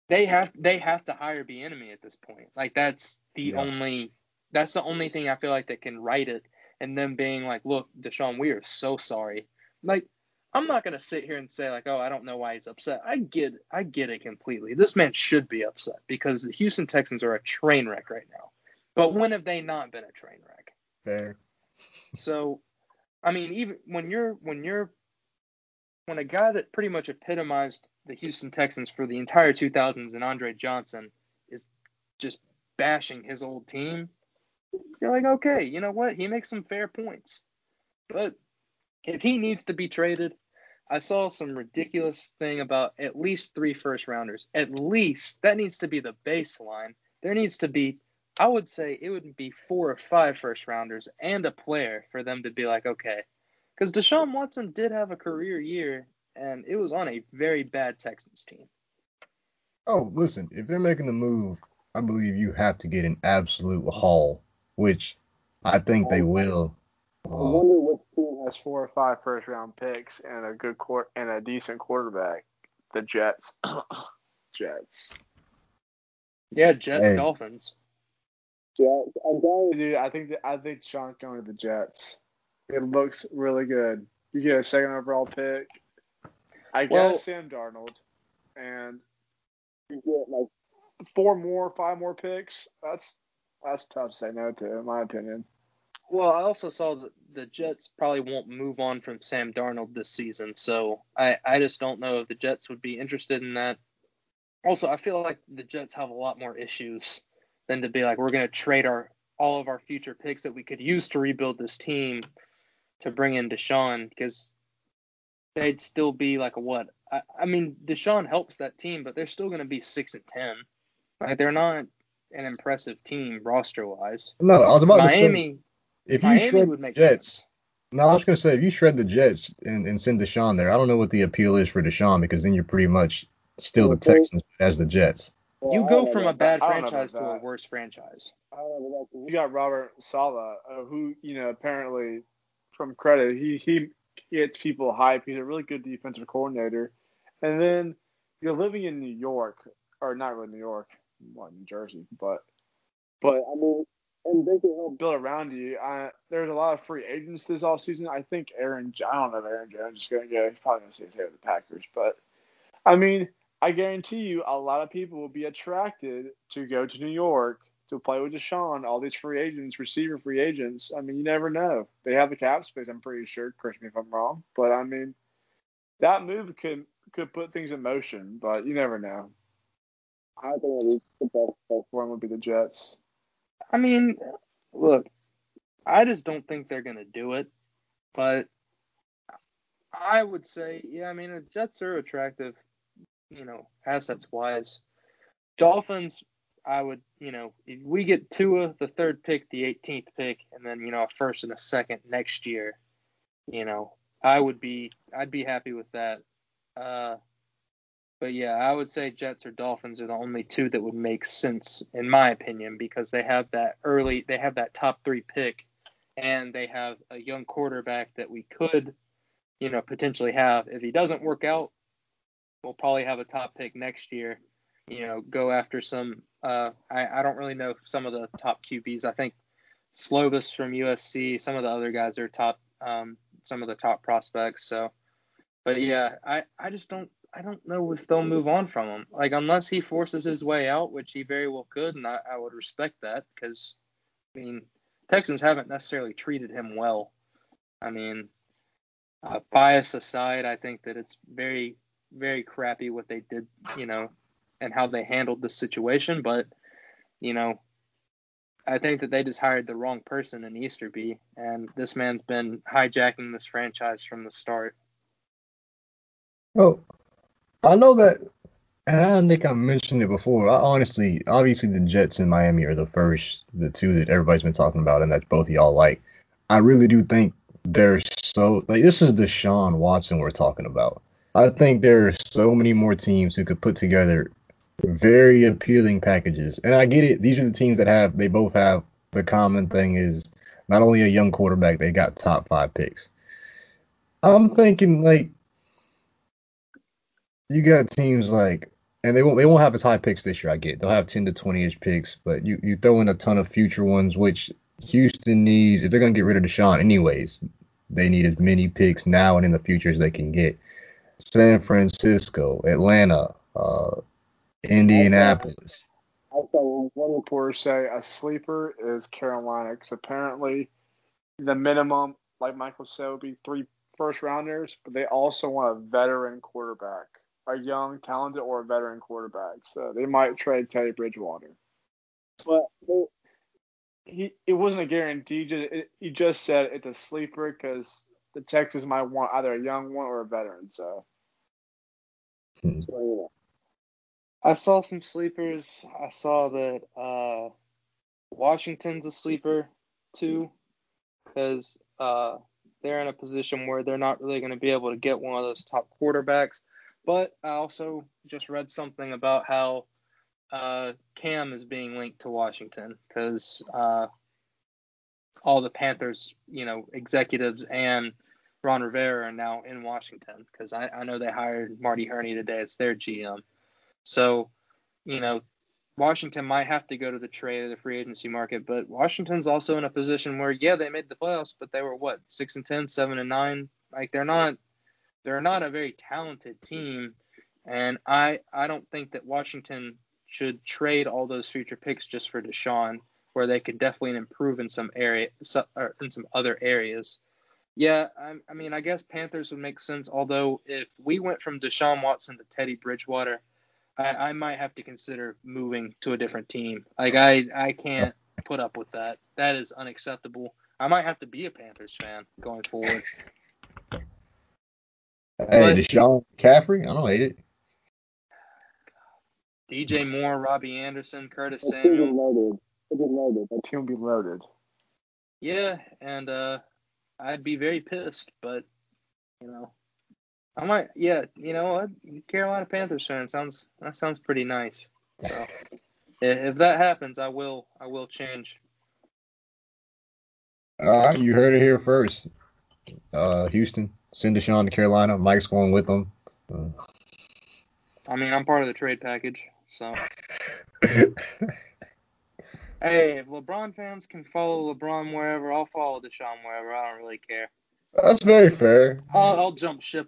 they have they have to hire the enemy at this point. Like that's the Yeah. only that's the only thing I feel like that can right it. And them being like, look, Deshaun, we are so sorry. Like I'm not gonna sit here and say like, oh, I don't know why he's upset. I get I get it completely. This man should be upset because the Houston Texans are a train wreck right now. But when have they not been a train wreck? Fair. So, I mean, even when you're when you're when a guy that pretty much epitomized the Houston Texans for the entire 2000s and Andre Johnson is just bashing his old team, you're like, okay, you know what? He makes some fair points. But if he needs to be traded, I saw some ridiculous thing about at least three first rounders. At least that needs to be the baseline. There needs to be I would say it would be four or five first rounders and a player for them to be like, okay. Because Deshaun Watson did have a career year, and it was on a very bad Texans team. Oh, listen, if they're making the move, I believe you have to get an absolute haul, which I think they will. I wonder which team has four or five first round picks and a good court and a decent quarterback. The Jets. Jets. Yeah, Jets, Hey. Dolphins. Jets. I'm telling you, dude. I think that, I think Sean's going to the Jets. It looks really good. You get a second overall pick. I Well- guess Sam Darnold, and you get like four more, five more picks. That's that's tough to say no to, in my opinion. Well, I also saw that the Jets probably won't move on from Sam Darnold this season, so I, I just don't know if the Jets would be interested in that. Also, I feel like the Jets have a lot more issues than to be like we're going to trade our all of our future picks that we could use to rebuild this team to bring in Deshaun because they'd still be like a what? I, I mean, Deshaun helps that team, but they're still going to be six and ten. Like they're not an impressive team roster wise. No, I was about Miami, to say if you Miami shred would the make Jets. sense. No, I was gonna say if you shred the Jets and, and send Deshaun there, I don't know what the appeal is for Deshaun because then you're pretty much still the Texans as the Jets. You go from a bad I franchise to about a worse franchise. You got Robert Saleh, uh, who you know apparently, from credit, he he gets people hype. He's a really good defensive coordinator, and then you're living in New York, or not really New York, well, New Jersey, but but I mean, and they can help build around you. I, there's a lot of free agents this offseason. I think Aaron, I don't know if Aaron Jones is going to go. He's probably going to stay with the Packers, but I mean, I guarantee you, a lot of people will be attracted to go to New York to play with Deshaun. All these free agents, receiver free agents. I mean, you never know. They have the cap space. I'm pretty sure. Correct me if I'm wrong, but I mean, that move could could put things in motion. But you never know. I think the best bet for him would be the Jets. I mean, look, I just don't think they're to do it. But I would say, yeah, I mean, the Jets are attractive, you know, assets wise. Dolphins, I would, you know, if we get Tua, the third pick, the 18th pick, and then, you know, a first and a second next year, you know, I would be, I'd be happy with that. Uh, but yeah, I would say Jets or Dolphins are the only two that would make sense in my opinion because they have that early, they have that top three pick, and they have a young quarterback that we could, you know, potentially have. If he doesn't work out, we'll probably have a top pick next year. You know, go after some. Uh, I I don't really know some of the top QBs. I think Slovis from USC. Some of the other guys are top. Um, some of the top prospects. So, but yeah, I I just don't I don't know if they'll move on from him. Like unless he forces his way out, which he very well could, and I, I would respect that because I mean Texans haven't necessarily treated him well. I mean, uh, bias aside, I think that it's very very crappy what they did, you know, and how they handled the situation. But you know, I think that they just hired the wrong person in Easterby, and this man's been hijacking this franchise from the start. Oh, I know that, and I think I mentioned it before. I honestly, obviously, the Jets in Miami are the first, the two that everybody's been talking about, and that both of y'all like. I really do think they're so like this is Deshaun Watson we're talking about. I think there are so many more teams who could put together very appealing packages, and I get it. These are the teams that have they both have the common thing is not only a young quarterback, they got top five picks. I'm thinking like you got teams like, and they won't they won't have as high picks this year. I get they'll have 10 to 20 ish picks, but you you throw in a ton of future ones, which Houston needs if they're gonna get rid of Deshaun anyways. They need as many picks now and in the future as they can get. San Francisco, Atlanta, uh, Indianapolis. I saw one reporter say a sleeper is Carolina because apparently the minimum, like Michael said, would be three first rounders, but they also want a veteran quarterback, a young, talented, or a veteran quarterback. So they might trade Teddy Bridgewater. But they, he, it wasn't a guarantee. Just, it, he just said it's a sleeper because the Texans might want either a young one or a veteran. So, Hmm. so know. I saw some sleepers. I saw that uh, Washington's a sleeper too, because uh, they're in a position where they're not really going to be able to get one of those top quarterbacks. But I also just read something about how uh, Cam is being linked to Washington because uh, all the Panthers, you know, executives and Ron Rivera are now in Washington because I, I know they hired Marty Hurney today. It's their GM. So, you know, Washington might have to go to the trade or the free agency market, but Washington's also in a position where, yeah, they made the playoffs, but they were what six and ten, seven and nine. Like they're not, they're not a very talented team, and I I don't think that Washington should trade all those future picks just for Deshaun, where they could definitely improve in some area, or in some other areas. Yeah, I, I mean, I guess Panthers would make sense. Although if we went from Deshaun Watson to Teddy Bridgewater, I, I might have to consider moving to a different team. Like I I can't put up with that. That is unacceptable. I might have to be a Panthers fan going forward. Hey, But- Deshaun McCaffrey, I don't hate it. DJ Moore, Robbie Anderson, Curtis That team is Samuel. loaded. It is loaded. That team be loaded. Yeah, and uh I'd be very pissed, but you know. I might yeah, you know what? Carolina Panthers fan sounds that sounds pretty nice. So if that happens I will I will change. All right, you heard it here first. Uh, Houston, send Deshaun to Carolina. Mike's going with them. Uh, I mean I'm part of the trade package, so Hey, if LeBron fans can follow LeBron wherever, I'll follow Deshaun wherever. I don't really care. That's very fair. I'll, I'll jump ship.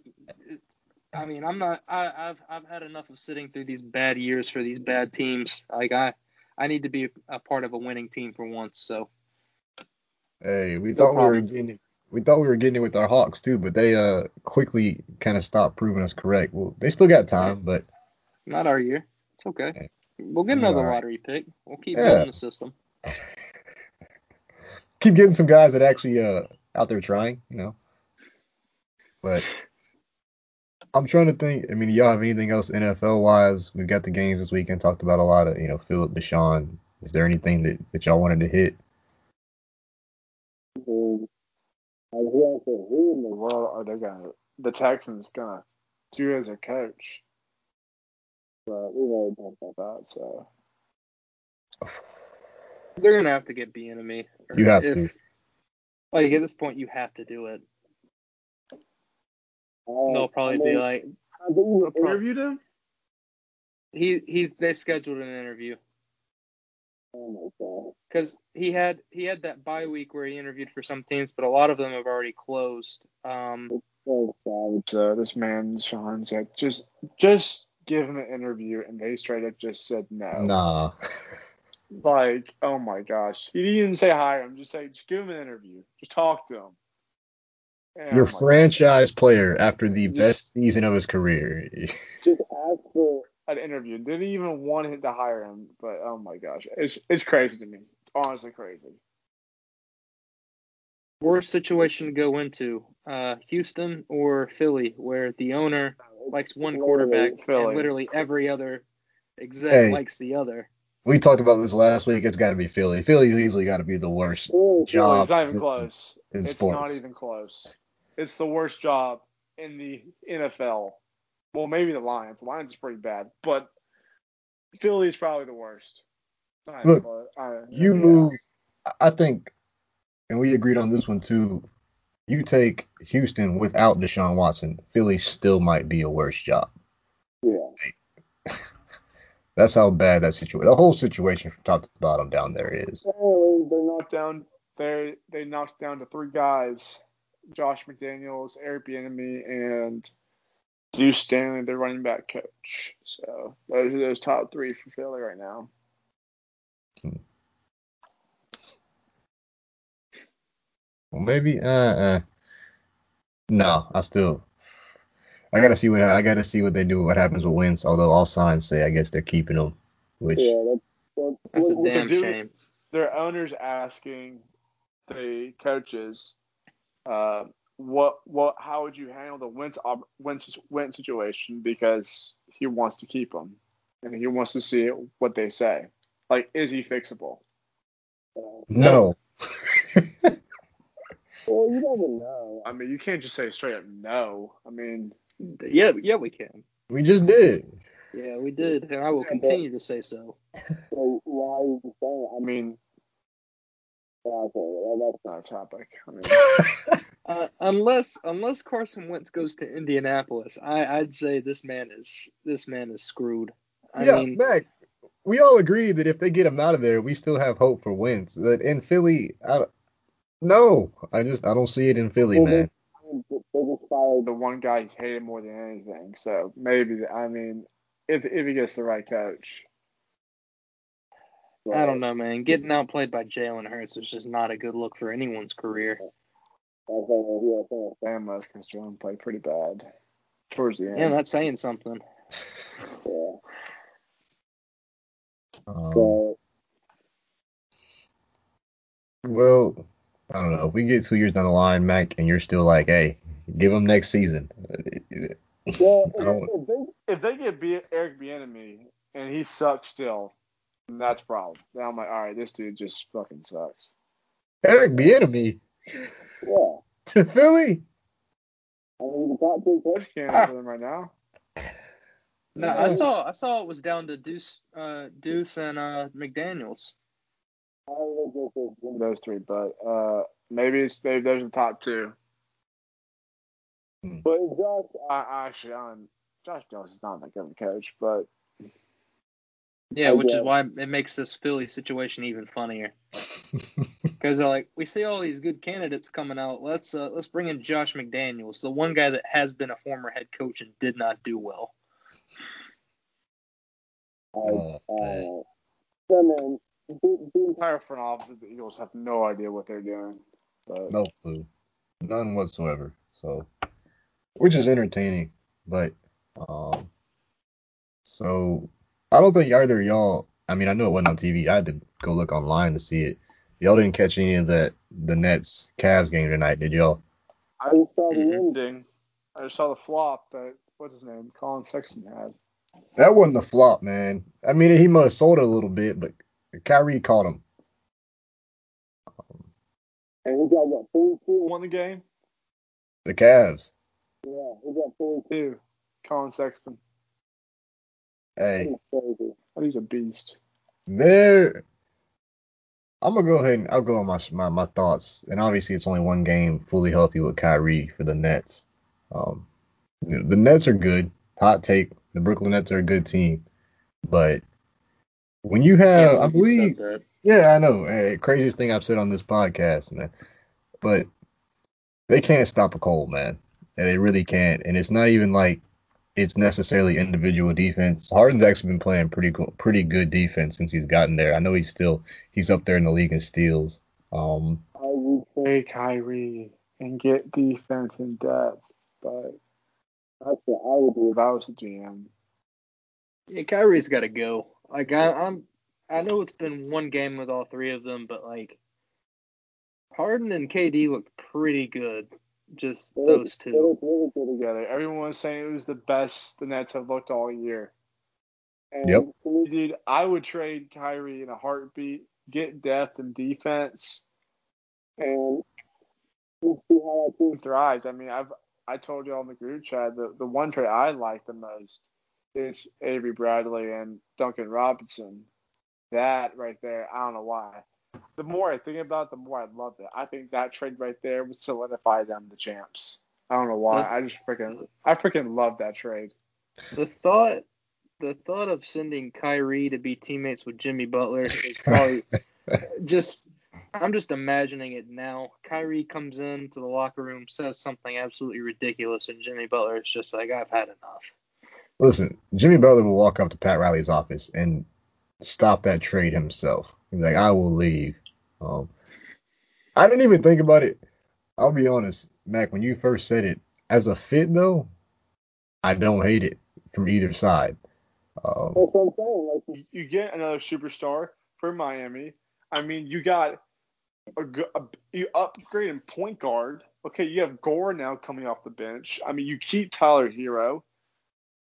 I mean, I'm not. I, I've I've had enough of sitting through these bad years for these bad teams. Like I, I need to be a part of a winning team for once. So Hey, we No thought we were getting it. We thought we were getting it with our Hawks too, but they uh quickly kind of stopped proving us correct. Well, they still got time, but not our year. It's okay. Okay. We'll get another Alright. lottery pick. We'll keep Yeah. building the system. keep getting some guys that actually uh out there trying, you know. But I'm trying to think. I mean, do y'all have anything else NFL wise? We've got the games this weekend. Talked about a lot of you know Philip Deshaun. Is there anything that, that y'all wanted to hit? Who who in the world are they gonna the Texans gonna do as a coach? But we've already talked about that, so They're gonna have to get B me. You have if, to. Like at this point, you have to do it. They'll probably be like, Have they even interviewed him? he he's they scheduled an interview. Oh my god. because he had he had that bye week where he interviewed for some teams, but a lot of them have already closed. Um, So savage. Uh, this man Sean said just just give him an interview and they straight up just said no. Nah. Like, oh my gosh. He didn't even say hi. I'm just saying, just give him an interview. Just talk to him. And Your like, franchise player after the Just- best season of his career. just ask for an interview. Didn't even want him to hire him, but oh my gosh, it's it's crazy to me. It's honestly crazy. worst situation to go into: uh, Houston or Philly, where the owner likes one quarterback Philly. and literally every other exec Hey. likes the other. We talked about this last week. It's got to be Philly. Philly's easily got to be the worst job It's not even close. in It's sports. not even close. It's the worst job in the NFL. Well, maybe the Lions. The Lions is pretty bad, but Philly is probably the worst. Look. I- you yeah. move. I think, and we agreed on this one too. You take Houston without Deshaun Watson, Philly still might be a worse job. Yeah. That's how bad that situation, the whole situation from top to bottom down there is. Apparently, they're knocked down. They they knocked down to three guys: Josh McDaniels, Eric Bieniemy, and Duce Staley, their running back coach. So those are those top three for Philly right now. Well, maybe. Uh, uh. No, I still. I gotta see what I gotta see what they do. What happens with Wentz? Although all signs say I guess they're keeping him, which that's That's a what they're damn doing- shame. Their owners asking the coaches, uh, what what how would you handle the Wentz op- Wentz Wentz situation because he wants to keep him and he wants to see what they say. Like, is he fixable? no. Well, you never know. I mean, you can't just say straight up no. I mean, Yeah, yeah, we can. we just did. Yeah, we did, and I will Yeah, but- continue to say so. so why are you saying? I mean, okay, well, that's not a topic. I mean, Uh, unless unless Carson Wentz goes to Indianapolis, I, I'd say this man is this man is screwed. I yeah, mean, Mac. We all agree that if they get him out of there, we still have hope for Wentz. That in Philly, I, no, I just I don't see it in Philly, Well, man. They just fired the one guy he hated more than anything. So maybe, I mean, if if he gets the right coach. I don't know, man. Getting outplayed by Jalen Hurts is just not a good look for anyone's career. I think, yeah, I think Sam was because Jalen played pretty bad towards the end. Yeah, that's saying something. Yeah. Um, So well, I don't know. If we get two years down the line, Mac, and you're still like, hey, give him next season. well, if, if they If they get B- Eric Bieniemy and he sucks still, then that's a problem. Then I'm like, all right, this dude just fucking sucks. Eric Bieniemy yeah, to Philly. I mean the top two coaches. Coach candidate for them right now. No, I saw I saw it was down to Duce uh Duce and uh McDaniels. I don't know if this is- Those three, but uh, maybe it's maybe there's the top two. But Josh, I, actually, I'm, Josh Jones is not that good of a coach, but Yeah, which is why it makes this Philly situation even funnier. Because they're like, we see all these good candidates coming out. Let's uh, let's bring in Josh McDaniels, the one guy that has been a former head coach and did not do well. Oh, uh, man. I mean, the, the entire front office of the Eagles have no idea what they're doing. But No clue. None whatsoever. So, which is entertaining, but um, so I don't think either y'all. I mean, I know it wasn't on TV. I had to go look online to see it. Y'all didn't catch any of that the Nets Cavs game tonight, did y'all? I just saw the Mhm. ending, I just saw the flop that what's his name, Collin Sexton had. That wasn't a flop, man. I mean, he might have sold it a little bit, but Kyrie caught him. And he got what, 42? Who won the game? The Cavs. Yeah, he got 42. Two. Collin Sexton. Hey, Oh, he's a beast. there. I'm gonna go ahead and I'll go on my, my my thoughts. And obviously, it's only one game fully healthy with Kyrie for the Nets. Um, the Nets are good. Hot take: the Brooklyn Nets are a good team, but when you have, I believe, yeah, I know, eh, craziest thing I've said on this podcast, man. But they can't stop a cold, man. And they really can't. And it's not even like it's necessarily individual defense. Harden's actually been playing pretty go- pretty good defense since he's gotten there. I know he's still he's up there in the league in steals. Um, I would Play Kyrie and get defense in depth. But that's what I would do. if I was the GM, Yeah, Kyrie's got to go. Like I, I'm, I know it's been one game with all three of them, but like Harden and KD looked pretty good. Just those They two. look really good together, everyone was saying it was the best the Nets have looked all year. And Yep. Dude, I would trade Kyrie in a heartbeat, get depth and defense, and you see how that team thrives. I mean, I've I told you all in the group chat the the one trade I like the most is Avery Bradley and Duncan Robinson. That right there, I don't know why. The more I think about it, the more I love it. I think that trade right there would solidify them the champs. I don't know why. I just freaking I freaking love that trade. The thought, the thought of sending Kyrie to be teammates with Jimmy Butler is probably just. I'm just imagining it now. Kyrie comes into the locker room, says something absolutely ridiculous, and Jimmy Butler is just like, "I've had enough." Listen, Jimmy Butler will walk up to Pat Riley's office and stop that trade himself. He's like, I will leave. Um, I didn't even think about it. I'll be honest, Mac. When you first said it, as a fit though, I don't hate it from either side. Um, That's what I'm saying. You get another superstar for Miami. I mean, you got a, a you upgrade in point guard. Okay, you have Gore now coming off the bench. I mean, you keep Tyler Herro.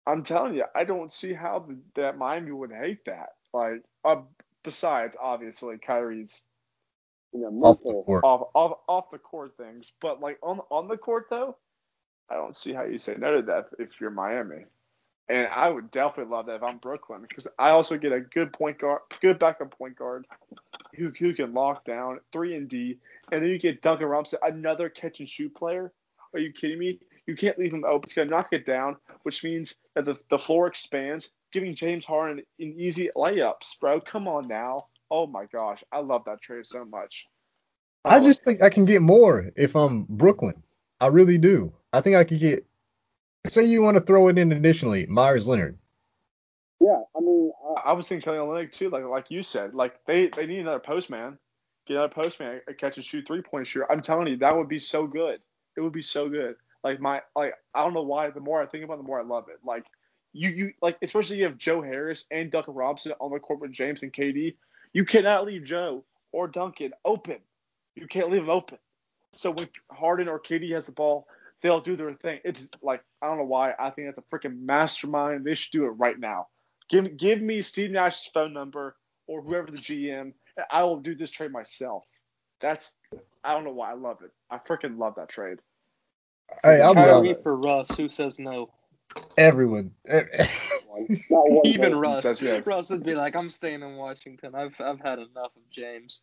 I'm telling you, I don't see how the, that Miami would hate that. Like, uh, besides obviously Kyrie's you know, off the court. off off off the court things, but like on on the court though, I don't see how you say no to that if you're Miami. And I would definitely love that if I'm Brooklyn because I also get a good point guard, good backup point guard who who can lock down three and D, and then you get Duncan Robinson, another catch and shoot player. Are you kidding me? You can't leave him open. He's gonna knock it down, which means that the, the floor expands, giving James Harden an easy layups, bro. Come on now. Oh my gosh, I love that trade so much. I just think I can get more if I'm Brooklyn. I really do. I think I could get. Say you want to throw it in additionally, Meyers Leonard. Yeah, I mean, I, I was thinking Kelly Olynyk too, like like you said, like they they need another postman, get another postman, a catch and shoot three point shooter. I'm telling you, that would be so good. It would be so good. Like my like I don't know why. The more I think about, it, the more I love it. Like you you like especially you have Joe Harris and Duncan Robinson on the court with James and KD. You cannot leave Joe or Duncan open. You can't leave them open. So when Harden or KD has the ball, they'll do their thing. It's like I don't know why. I think that's a freaking mastermind. They should do it right now. Give give me Steve Nash's phone number or whoever the GM. and I will do this trade myself. That's I don't know why I love it. I freaking love that trade. Hey, I'm be Kyrie honest. for Russ. Who says no? Everyone. Even. Russ. says yes. Russ would be like, I'm staying in Washington. I've I've had enough of James.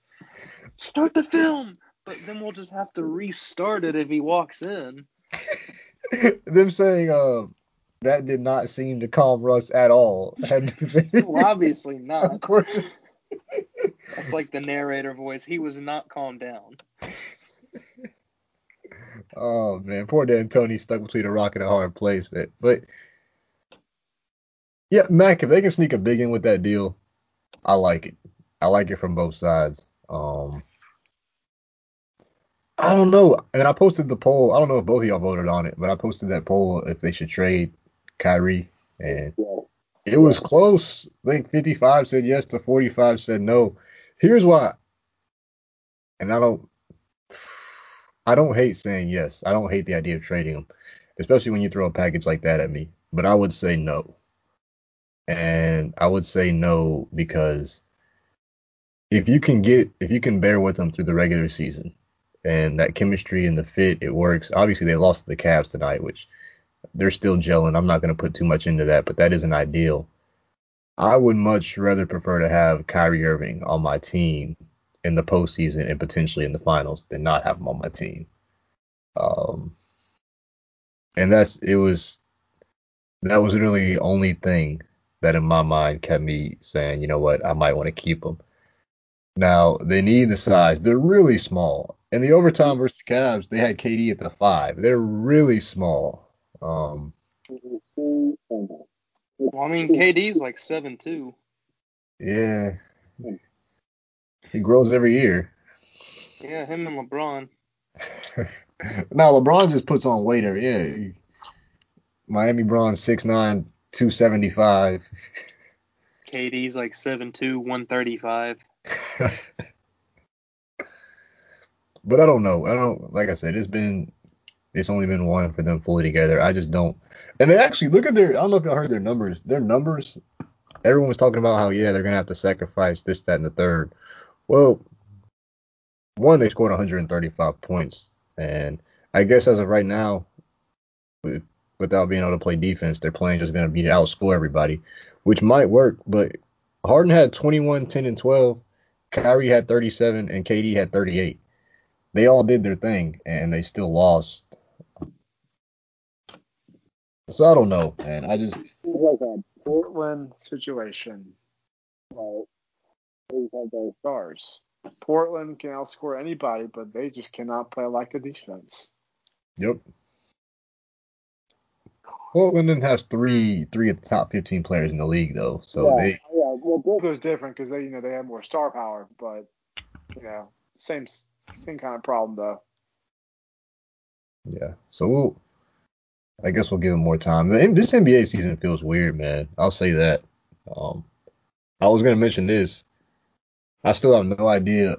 Start the film. But then we'll just have to restart it if he walks in. Them saying uh that did not seem to calm Russ at all. Well, obviously not. of course. That's like the narrator voice. He was not calmed down. Oh man, poor D'Antoni stuck between a rock and a hard place, man. But yeah, Mac, if they can sneak a big in with that deal, I like it. I like it from both sides. Um, I don't know. And I posted the poll. I don't know if both of y'all voted on it, but I posted that poll if they should trade Kyrie, and it was close. I think 55 said yes to 45 said no. Here's why. And I don't I don't hate saying yes. I don't hate the idea of trading him, especially when you throw a package like that at me. But I would say no. And I would say no because if you can get if you can bear with them through the regular season and that chemistry and the fit it works. Obviously they lost to the Cavs tonight, which they're still gelling. I'm not going to put too much into that, but that isn't ideal. I would much rather prefer to have Kyrie Irving on my team in the postseason and potentially in the finals than not have him on my team. Um, and that's it was that was really the only thing that in my mind kept me saying, you know what, I might want to keep him. Now they need the size. They're really small. In the overtime versus the Cavs, they had KD at the five. They're really small. Um, Well, I mean, KD's like seven two. yeah, he grows every year. Yeah, him and LeBron. now LeBron just puts on weight every year. Miami Braun 6'9", 275. KD's like seven two, one thirty five. but I don't know. I don't like I said, it's been it's only been one for them fully together. I just don't and they actually look at their I don't know if y'all heard their numbers. Their numbers everyone was talking about how yeah, they're gonna have to sacrifice this, that, and the third. Well, one, they scored 135 points. And I guess as of right now, without being able to play defense, they're playing just going to be to outscore everybody, which might work. But Harden had 21, 10, and 12. Kyrie had 37, and KD had 38. They all did their thing, and they still lost. So I don't know, man. I just It's like a Portland situation. right. Are those Stars. Portland can outscore anybody, but they just cannot play like a defense. Yep. Portland has three three of the top 15 players in the league though, so yeah, they yeah. Well, Brooklyn, Brooklyn's different because they, you know, they have more star power, but you know, same same kind of problem though. yeah. So we'll I guess we'll give him more time. This NBA season feels weird, man. I'll say that. Um, I was gonna mention this. I still have no idea.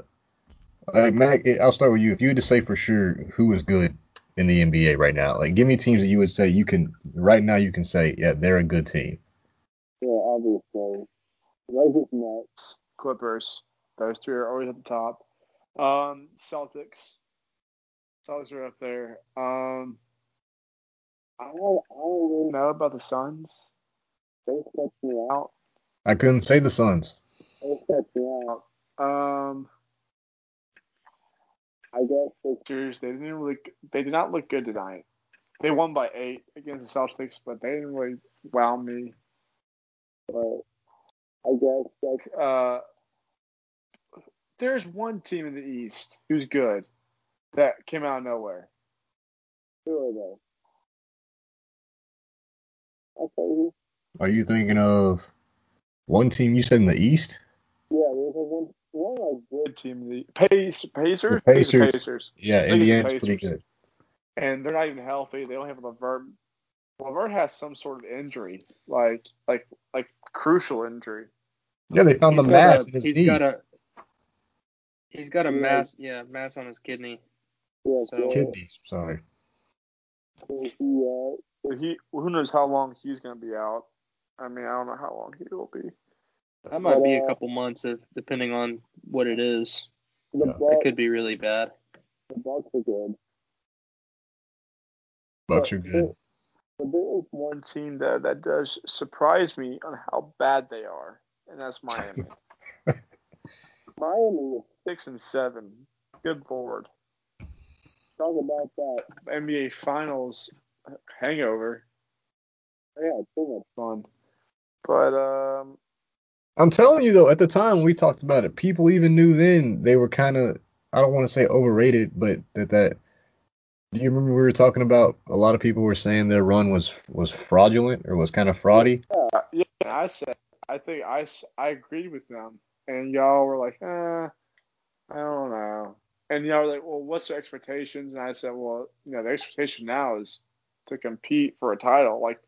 Like Mac, I'll start with you. If you had to say for sure who is good in the NBA right now, like give me teams that you would say you can right now you can say yeah they're a good team. yeah, obviously. Lakers, Nets. Clippers, those three are always at the top. Um, Celtics, Celtics are up there. Um, I don't, I don't really know about the Suns. They sketch me out. I couldn't say the Suns. They me out. Um, I guess Sixers, they didn't really, they did not look good tonight. They won by eight against the Celtics, but they didn't really wow me. but I guess that's Uh, there's one team in the East who's good that came out of nowhere. who are they? I'll tell you. Are you thinking of one team you said in the East? Yeah, there's one, one like good. Good team the Pace, Pacers. The I the Pacers. Pacers. Yeah, I think the Indiana's pretty good. and they're not even healthy. They don't have LeVert. LeVert has some sort of injury, like like like crucial injury. Yeah, they found He's the mass a- in his he's knee. got a he's got a Yeah. mass yeah mass on his kidney. Yeah, So- so, Kidneys, sorry. so he, uh, So he who knows how long he's gonna be out. I mean, I don't know how long he will be. That might be a couple months if depending on what it is. the Yeah. It could be really bad. the Bucks are good. Bucks are good. But there is one team that that does surprise me on how bad they are, and that's Miami. Miami, Six and seven. Good lord. talk about that. NBA Finals hangover. Yeah, too much. Fun. But um, I'm telling you though, at the time we talked about it, people even knew then they were kind of I don't want to say overrated, but that that do you remember we were talking about a lot of people were saying their run was was fraudulent or was kind of fraudy? yeah, yeah, I said I think I I agreed with them, and y'all were like, eh, I don't know. And y'all were like, well, what's their expectations? And I said, well, you know, the expectation now is to compete for a title, like,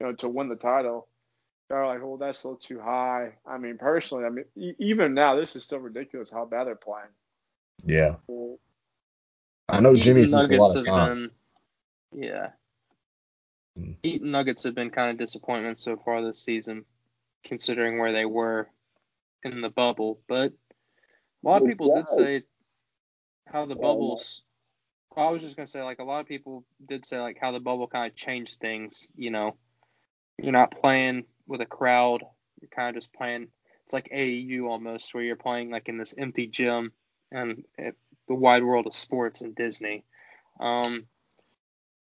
you know, to win the title. They're like, well, that's a little too high. I mean, personally, I mean, e- even now, this is still ridiculous how bad they're playing. Yeah. So, I know Jimmy Eaton missed a lot of have time. been yeah. Mm. Eaton Nuggets have been kind of disappointment so far this season, considering where they were in the bubble. But a lot of The people did say how the Yeah, bubbles. I was just gonna say like a lot of people did say like how the bubble kind of changed things. You know, you're not playing with a crowd. You're kind of just playing. It's like AAU almost, where you're playing like in this empty gym and it, the wide world of sports and Disney. Um,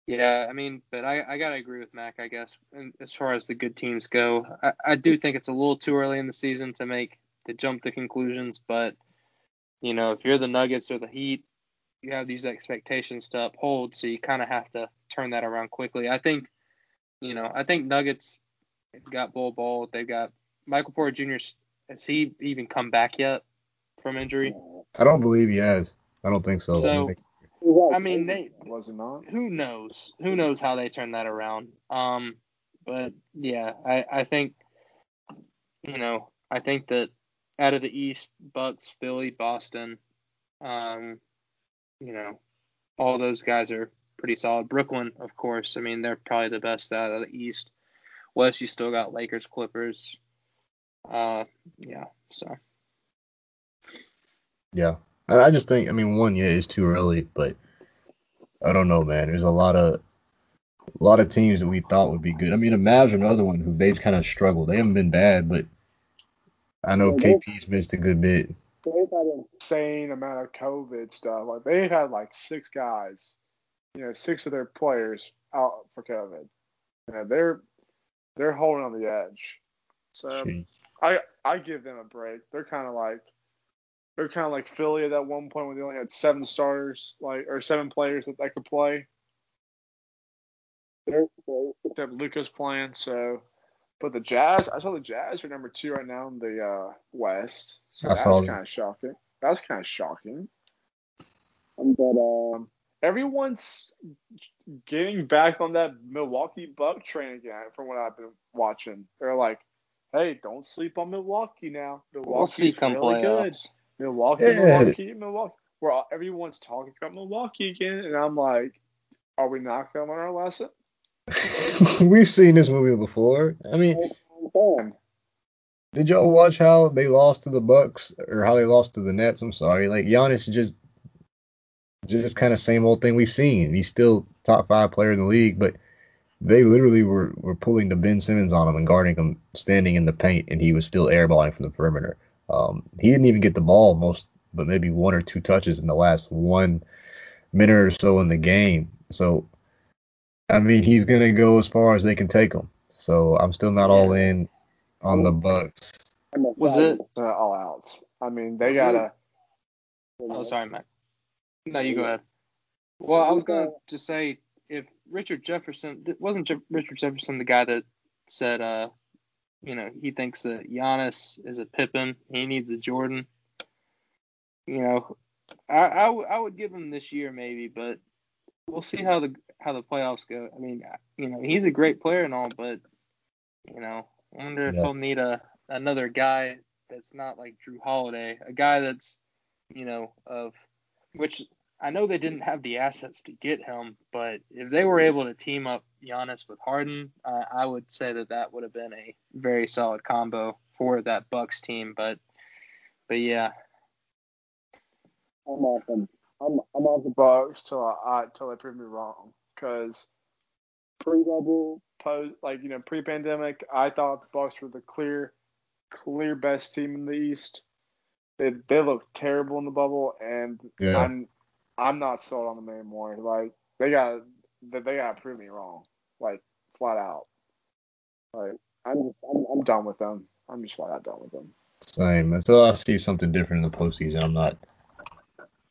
yeah, I mean, but I, I gotta agree with Mac, I guess. And as far as the good teams go, I, I do think it's a little too early in the season to make to jump to conclusions. But you know, if you're the Nuggets or the Heat, you have these expectations to uphold, so you kind of have to turn that around quickly. I think, you know, I think Nuggets they've got Bol Bol. they've got Michael Porter Jr. Has he even come back yet from injury? I don't believe he has. I don't think so. So- think- he has I mean, they Was it not? who knows? Who knows how they turn that around? Um, but yeah, I I think you know I think that out of the East, Bucks, Philly, Boston, um, you know, all those guys are pretty solid. Brooklyn, of course. I mean, they're probably the best out of the East. West, you still got Lakers, Clippers. Uh, yeah. So yeah. I, I just think I mean one, yeah, it's too early, but I don't know, man. There's a lot of a lot of teams that we thought would be good. I mean, the Mavs are another one who they've kind of struggled. They haven't been bad, but I know Yeah, they- KP's missed a good bit. they've had a insane amount of COVID stuff. Like they had like six guys, you know, six of their players out for COVID. You know, they're they're holding on the edge. So Jeez. I I give them a break. They're kind of like they're kind of like Philly at that one point when they only had seven starters, like or seven players that they could play. they're, Except Luka's playing. So, but the Jazz, I saw the Jazz are number two right now in the uh, West. So that's kind of shocking. That's kind of shocking. but uh, Um, everyone's getting back on that Milwaukee Buck train again, from what I've been watching. They're like, "Hey, don't sleep on Milwaukee now. we'll see come really good. playoffs. Milwaukee, Yeah. Milwaukee, Milwaukee." Where everyone's talking about Milwaukee again, and I'm like, "Are we not going to learn our lesson?" We've seen this movie before. I mean, did y'all watch how they lost to the Bucks or how they lost to the Nets? I'm sorry, like Giannis just just kind of same old thing we've seen. He's still top five player in the league, but they literally were were pulling the Ben Simmons on him and guarding him, standing in the paint, and he was still airballing from the perimeter. Um, he didn't even get the ball most, but maybe one or two touches in the last one minute or so in the game. So, I mean, he's gonna go as far as they can take him. So I'm still not all in on the Bucks. Was it? Uh, all out. I mean, they Was gotta. Oh, sorry, Mac. No, you go ahead. Well, I was gonna just say if Richard Jefferson wasn't Je- Richard Jefferson the guy that said, uh, you know, he thinks that Giannis is a Pippen, he needs a Jordan. You know, I I, w- I would give him this year maybe, but we'll see how the how the playoffs go. I mean, you know, he's a great player and all, but you know, I wonder if Yeah. he'll need a another guy that's not like Jrue Holiday, a guy that's you know of which I know they didn't have the assets to get him, but if they were able to team up Giannis with Harden, uh, I would say that that would have been a very solid combo for that Bucks team. But but yeah, I'm off them. I'm I'm off the Bucks till I, I till they prove me wrong. Because pre-bubble. post like you know pre-pandemic, I thought the Bucks were the clear, clear best team in the East. They they looked terrible in the bubble, and Yeah. I'm I'm not sold on them anymore. Like they got they got to prove me wrong, like flat out. Like I'm I'm, I'm done with them. I'm just flat out done with them. Same. Until I see something different in the postseason, I'm not.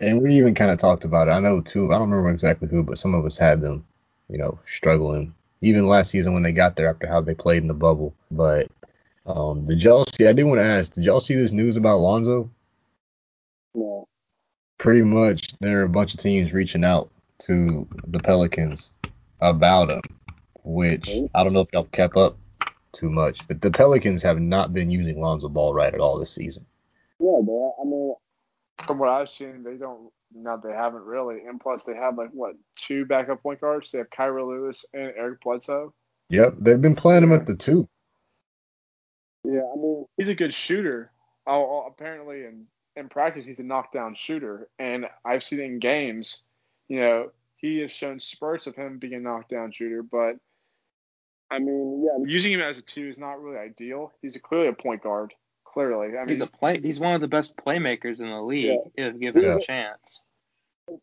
And we even kind of talked about it. I know two. I don't remember exactly who, but some of us had them, you know, struggling. Even last season when they got there after how they played in the bubble. But um, did y'all? I did want to ask. Did y'all see this news about Lonzo? No. Pretty much, there are a bunch of teams reaching out to the Pelicans about him, which I don't know if y'all kept up too much, but the Pelicans have not been using Lonzo Ball right at all this season. Yeah, but I mean, From what I've seen, they don't. No, they haven't really. And plus, they have like what two backup point guards? They have Kira Lewis and Eric Bledsoe. Yep, they've been playing him at the two. yeah, I mean, He's a good shooter. Oh, oh, apparently in in practice, he's a knockdown shooter, and I've seen it in games. You know, he has shown spurts of him being a knockdown shooter, but I mean, yeah, using him as a two is not really ideal. He's a, clearly a point guard. Clearly, I mean, he's a play. He's one of the best playmakers in the league if given Yeah. a chance.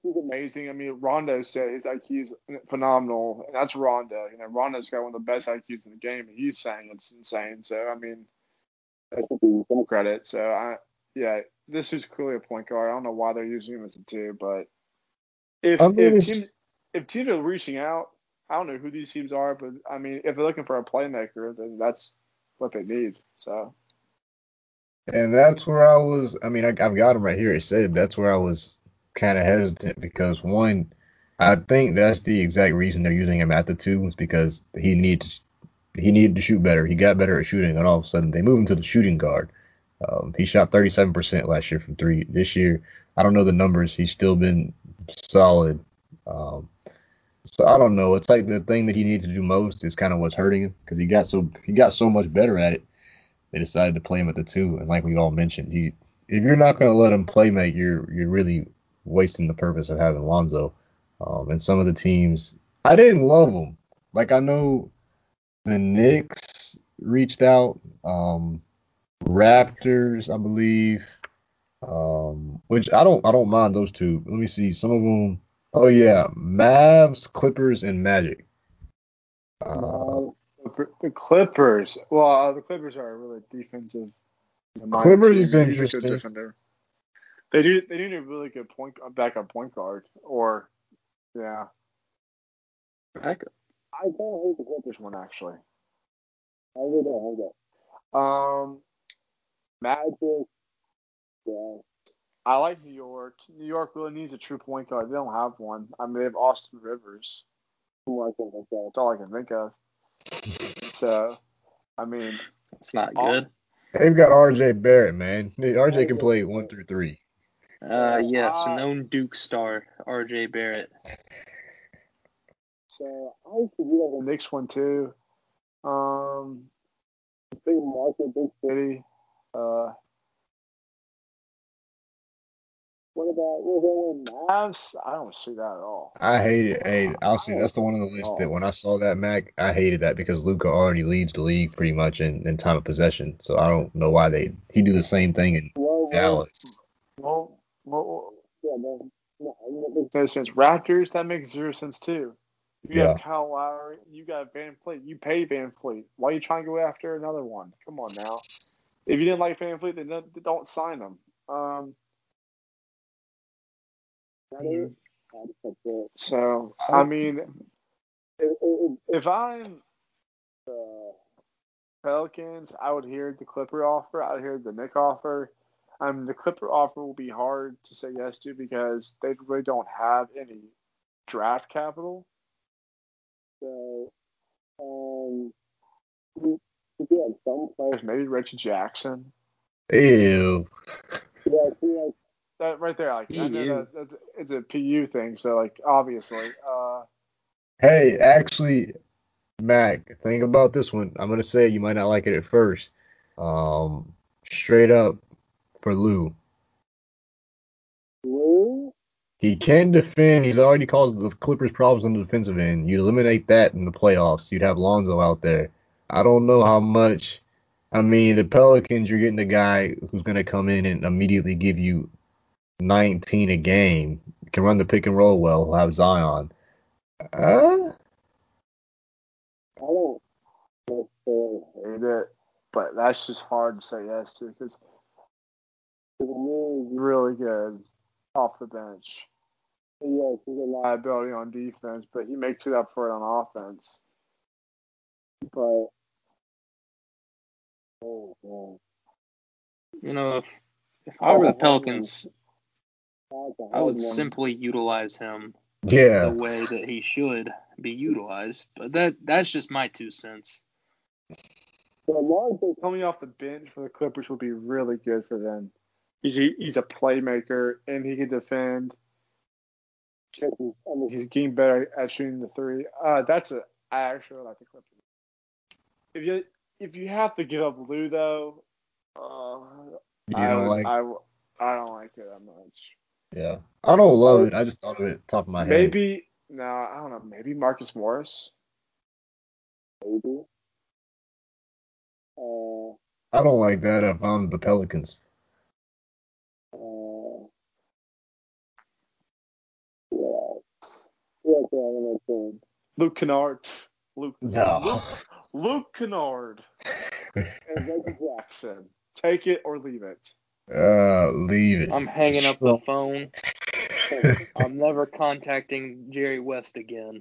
he's amazing. I mean, Rondo said his IQ is phenomenal, and that's Rondo. You know, Rondo's got one of the best IQs in the game, and he's saying it's insane. So, I mean, that should be some credit. So, I yeah, this is clearly a point guard. I don't know why they're using him as a two, but if I mean, if teams if teams are reaching out, I don't know who these teams are, but I mean, if they're looking for a playmaker, then that's what they need. So, And that's where I was. I mean, I, I've got him right here. It said that's where I was kind of hesitant because one, I think that's the exact reason they're using him at the two is because he needed to, he needed to shoot better. He got better at shooting, and all of a sudden they moved him to the shooting guard. Um, he shot 37% last year from three. This year, I don't know the numbers. He's still been solid. Um, so I don't know. It's like the thing that he needs to do most is kind of what's hurting him because he got so he got so much better at it they decided to play him at the two. And like we all mentioned, he if you're not going to let him play make, you're you're really wasting the purpose of having Lonzo. Um, and some of the teams, I didn't love them. Like I know the Knicks reached out, um, Raptors, I believe, um, which I don't I don't mind those two. Let me see some of them. Oh yeah, Mavs, Clippers, and Magic. Uh, the Clippers. Well, uh, the Clippers are a really defensive. Clippers team. is He's a interesting. They do. They do need a really good point a backup point guard, or yeah, Back I kind of hate the Clippers. there's one actually. I really don't hate that. Um, Magic, yeah, I like New York. New York really needs a true point guard. They don't have one. I mean, they have Austin Rivers. who I think like that. That's all I can think of. So, I mean, It's not good. They've got R.J. Barrett, man. RJ can play one through three. Uh, yes, Uh, known Duke star R.J. Barrett. So I used to do the Knicks one too. Um, big market, big City. Uh, What about about Mavs. I don't see that at all. I hate it. Hey, I'll see. That's the one on the list that when I saw that Mac, I hated that because Luka already leads the league pretty much in, in time of possession. So I don't know why they he do the same thing in well, Dallas. Well, well, yeah, no, no, no, no sense. Raptors, that makes zero sense too. You Yeah. have Kyle Lowry, you got VanVleet, you pay Van Fleet. Why are you trying to go after another one? Come on now. If you didn't like VanVleet, then don't, don't sign him. Um, that is- I just like that. so I mean, It- it- if I'm it, uh, Pelicans, I would hear the Clipper offer. I would hear the Knick offer. Um, the Clipper offer will be hard to say yes to because they really don't have any draft capital. So, um, we, we do some players. Maybe Reggie Jackson. Ew. Yeah, see, like, That right there, like I know that that's, it's a PU thing, so like obviously, uh, Hey, actually, Mac, think about this one. I'm gonna say you might not like it at first. Um, straight up for Lou. Lou, He can defend. He's already caused the Clippers problems on the defensive end. You eliminate that in the playoffs. You'd have Lonzo out there. I don't know how much. I mean, the Pelicans, you're getting a guy who's going to come in and immediately give you 19 a game. Can run the pick and roll well. He'll have Zion. Uh, I don't necessarily hate it, but that's just hard to say yes to because he's really good off the bench. Yes, he's a Liability on defense, but he makes it up for it on offense. but You know, if if I were the Pelicans, that's a I hard would simply utilize him yeah. the way that he should be utilized. But that that's just my two cents. But Lonzo, Coming off the bench for the Clippers would be really good for them. He's a, he's a playmaker and he can defend. I mean, He's getting better at shooting the three. Uh, that's a I actually like the Clippers. If you if you have to give up Lou though, uh, I don't would, like. I, I don't like it that much. Yeah. I don't love it. I just thought of it top of my head. Maybe no, I don't know. Maybe Marcus Morris. maybe. Uh, I don't like that if I'm the Pelicans. uh, yeah. Yeah, yeah, I'm saying. Luke Kennard. Luke. No. Luke, Luke Kennard And Reggie Jackson. Take it or leave it. Uh, leave it. I'm hanging up the phone. I'm never contacting Jerry West again.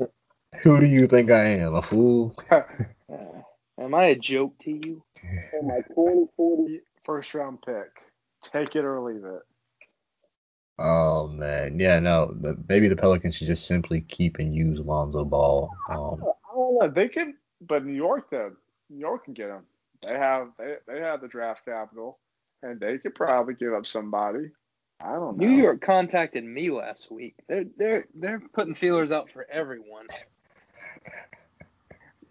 Who do you think I am? A fool? Uh, am I a joke to you? And my 2040 First round pick. Take it or leave it. Oh man, yeah, no. The, maybe the Pelicans should just simply keep and use Lonzo Ball. Um, I don't know. They can, but New York though, New York can get him. They have they they have the draft capital, and they could probably give up somebody. I don't know. New York contacted me last week. They're they're they're putting feelers out for everyone.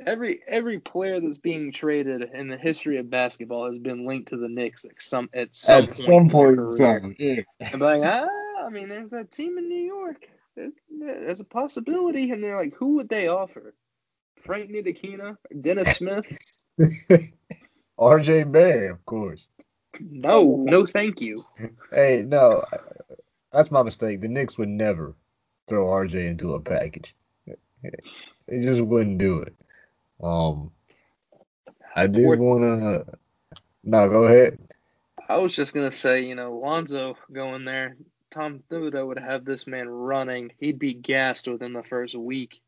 Every every player that's being traded in the history of basketball has been linked to the Knicks at some at some at point. some point in time, yeah. And like, ah, I mean, there's that team in New York. There- There's a possibility, and they're like, who would they offer? Frank Ntilikina, Dennis Smith? R.J. Barrett, of course. No, no, thank you. Hey, no, that's my mistake. The Knicks would never throw R.J. into a package. They just wouldn't do it. Um, I did want to. No, go ahead. I was just gonna say, you know, Lonzo going there, Tom Thibodeau would have this man running. He'd be gassed within the first week.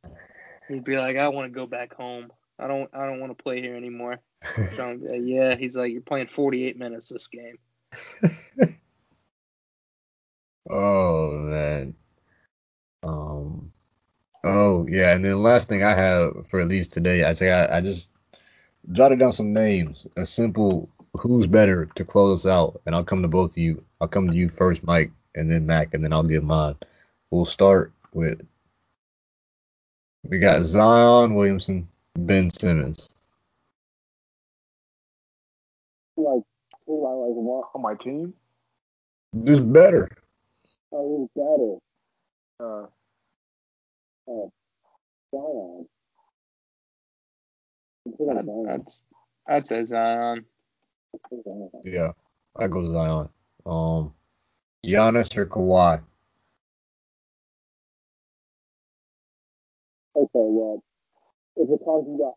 He'd be like, I want to go back home. I don't, I don't want to play here anymore. Uh, yeah, he's like, you're playing 48 minutes this game. Oh man. Um. Oh yeah, and then last thing I have for at least today, I say I, I just jotted down some names. A simple who's better to close us out, and I'll come to both of you. I'll come to you first, Mike, and then Mac, and then I'll give mine. We'll start with we got Zion Williamson, Ben Simmons. Like who I like want. on my team. Just better. Oh, he's better. Uh, Zion. I'm putting Zion. I'd, I'd say Zion. Zion. Yeah, I go Zion. Um, Giannis or Kawhi. Okay, well, if we're talking about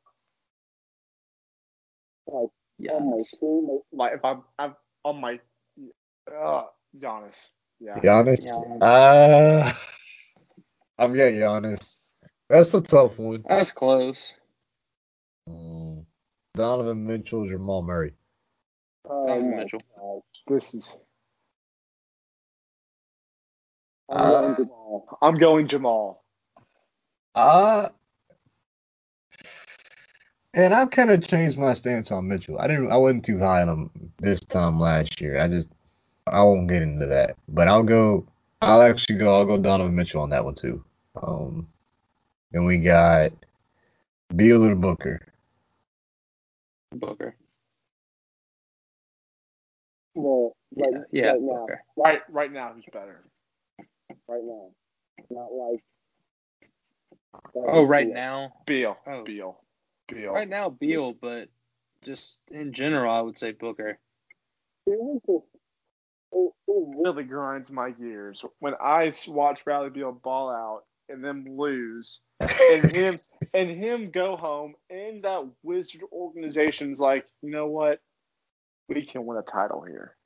like on my Yes. team, like if I'm, I'm on my, uh, Giannis. Yeah. Giannis. Giannis. Uh, I'm yeah, Giannis. That's the tough one. That's close. Um, Donovan Mitchell, Jamal Murray. oh Donovan my Mitchell. gosh. This is. I'm Uh, going Jamal. I'm going Jamal. Uh and I've kind of changed my stance on Mitchell. I didn't I wasn't too high on him this time last year. I just I won't get into that. But I'll go I'll actually go I'll go Donovan Mitchell on that one too. Um and we got Beal or Booker. Booker. Well, Yeah, right, yeah, right now, Booker. Right, right now, who's better? right now, not like. Oh, right now. Beal. Oh. Beal. Beal. Right now, Beal, but just in general, I would say Booker. It just, it, it really grinds my gears when I watch Bradley Beal ball out and them lose, and him and him go home, and that Wizard organization's like, you know what, we can win a title here.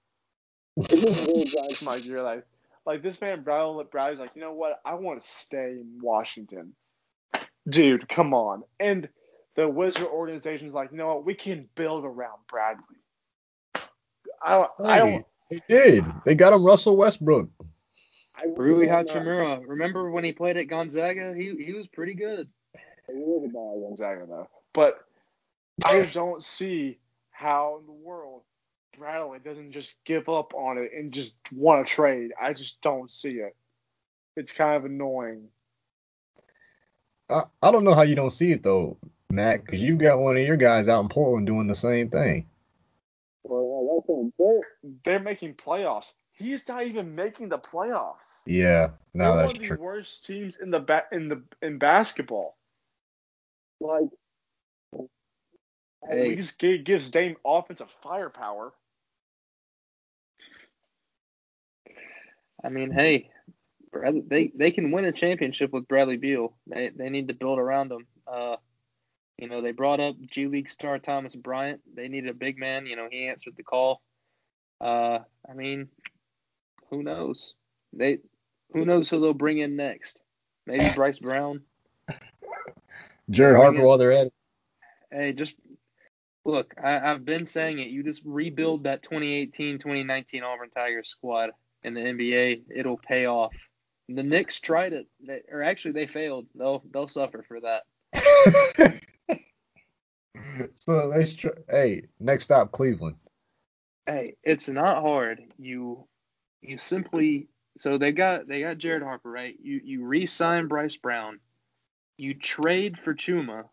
it just really It's drives my gear like, like this man Bradley Bradley's like, you know what, I want to stay in Washington, dude, come on, and the Wizard organization's like, you know what, we can build around Bradley. I don't, I don't. they did. They got him Russell Westbrook. I really Rui don't. Hachimura. Remember when he played at Gonzaga? He he was pretty good. He was a ball against. Gonzaga though. But I just don't see how in the world Bradley doesn't just give up on it and just want to trade. I just don't see it. It's kind of annoying. I, I don't know how you don't see it though, Matt, because you got one of your guys out in Portland doing the same thing. Well, yeah, they're, They're making playoffs. He's not even making the playoffs. Yeah, no, They're one that's of the true. worst teams in the ba- in the in basketball. like. At Hey. least gi- gives Dame offensive firepower. I mean, hey, Bradley, they they can win a championship with Bradley Beal. They they need to build around him. Uh, you know, they brought up G League star Thomas Bryant. They needed a big man. You know, he answered the call. Uh, I mean, who knows? They who knows who they'll bring in next? Maybe Bryce Brown. Jared Harper while they're at it. Hey, just look. I, I've been saying it. You just rebuild that 2018-2019 Auburn Tigers squad in the NBA. It'll pay off. The Knicks tried it, they, or actually they failed. They'll they'll suffer for that. so let's try. Hey, next stop Cleveland. Hey, it's not hard. You you simply so they got they got Jared Harper right. You you re-sign Bryce Brown. You trade for Chuma.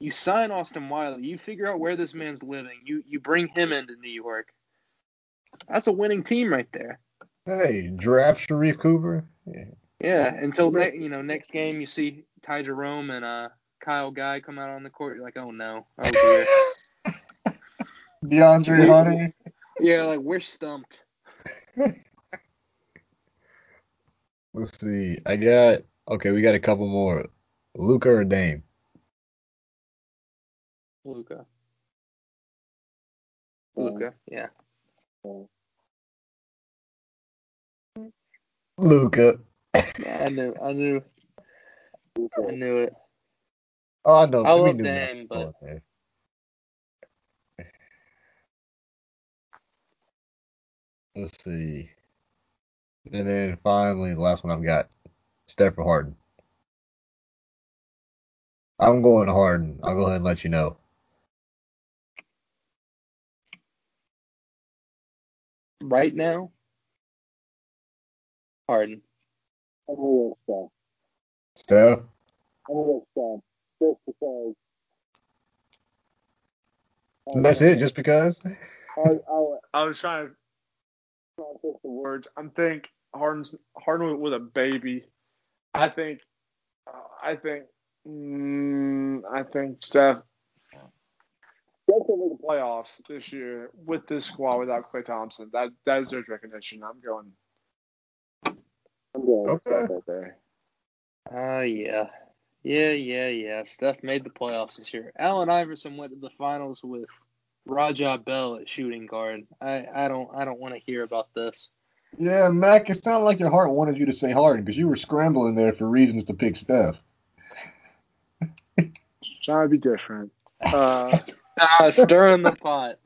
You sign Austin Wiley. You figure out where this man's living. You you bring him into New York. That's a winning team right there. Hey, draft Sharife Cooper. Yeah. Yeah, until ne- you know next game you see Ty Jerome and uh Kyle Guy come out on the court. You're like, oh no, oh dear. DeAndre Hunter. yeah, like we're stumped. Let's see. I got okay. We got a couple more. Luka or Dame? Luka. Um, Luka. Yeah. Luka. Yeah, I knew. I knew. I knew it. Oh, I know. I we love knew Matt but- oh, there. Let's see. And then finally, the last one I've got, Steph or Harden. I'm going to Harden. I'll go ahead and let you know. Right now, Harden. I'm gonna go Steph. Steph. I'm gonna go Steph. Just because. And that's it, just because. I, I, I was trying to process the words. I'm think Harden's Harden with a baby. I think. Uh, I think. Mm, I think Steph Steph will make a play. playoffs this year with this squad without Klay Thompson. That that deserves recognition. I'm going. I'm going Okay. Steph right there. Uh yeah. Yeah, yeah, yeah. Steph made the playoffs this year. Allen Iverson went to the finals with Raja Bell at shooting guard. I, I don't I don't want to hear about this. Yeah, Mac, it sounded like your heart wanted you to say Harden because you were scrambling there for reasons to pick Steph. Trying to be different. Uh, Ah, stirring the pot.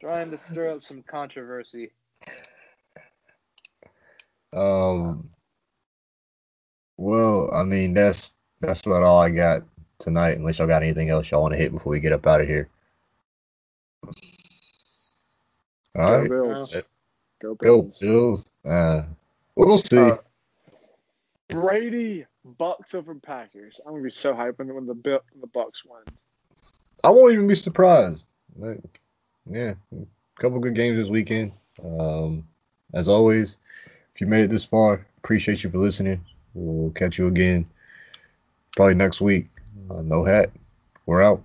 Trying to stir up some controversy. Um, Well, I mean that's that's about all I got tonight. Unless y'all got anything else y'all want to hit before we get up out of here. All Go right, Bills. Uh, Go go Bills. Bills. Uh, we'll see. Uh, Brady Bucs over Packers. I'm gonna be so hyped when, when the Bill, when the Bucs win. I won't even be surprised. Like, yeah, a couple good games this weekend. Um, as always, if you made it this far, appreciate you for listening. We'll catch you again probably next week. Uh, no hat. We're out.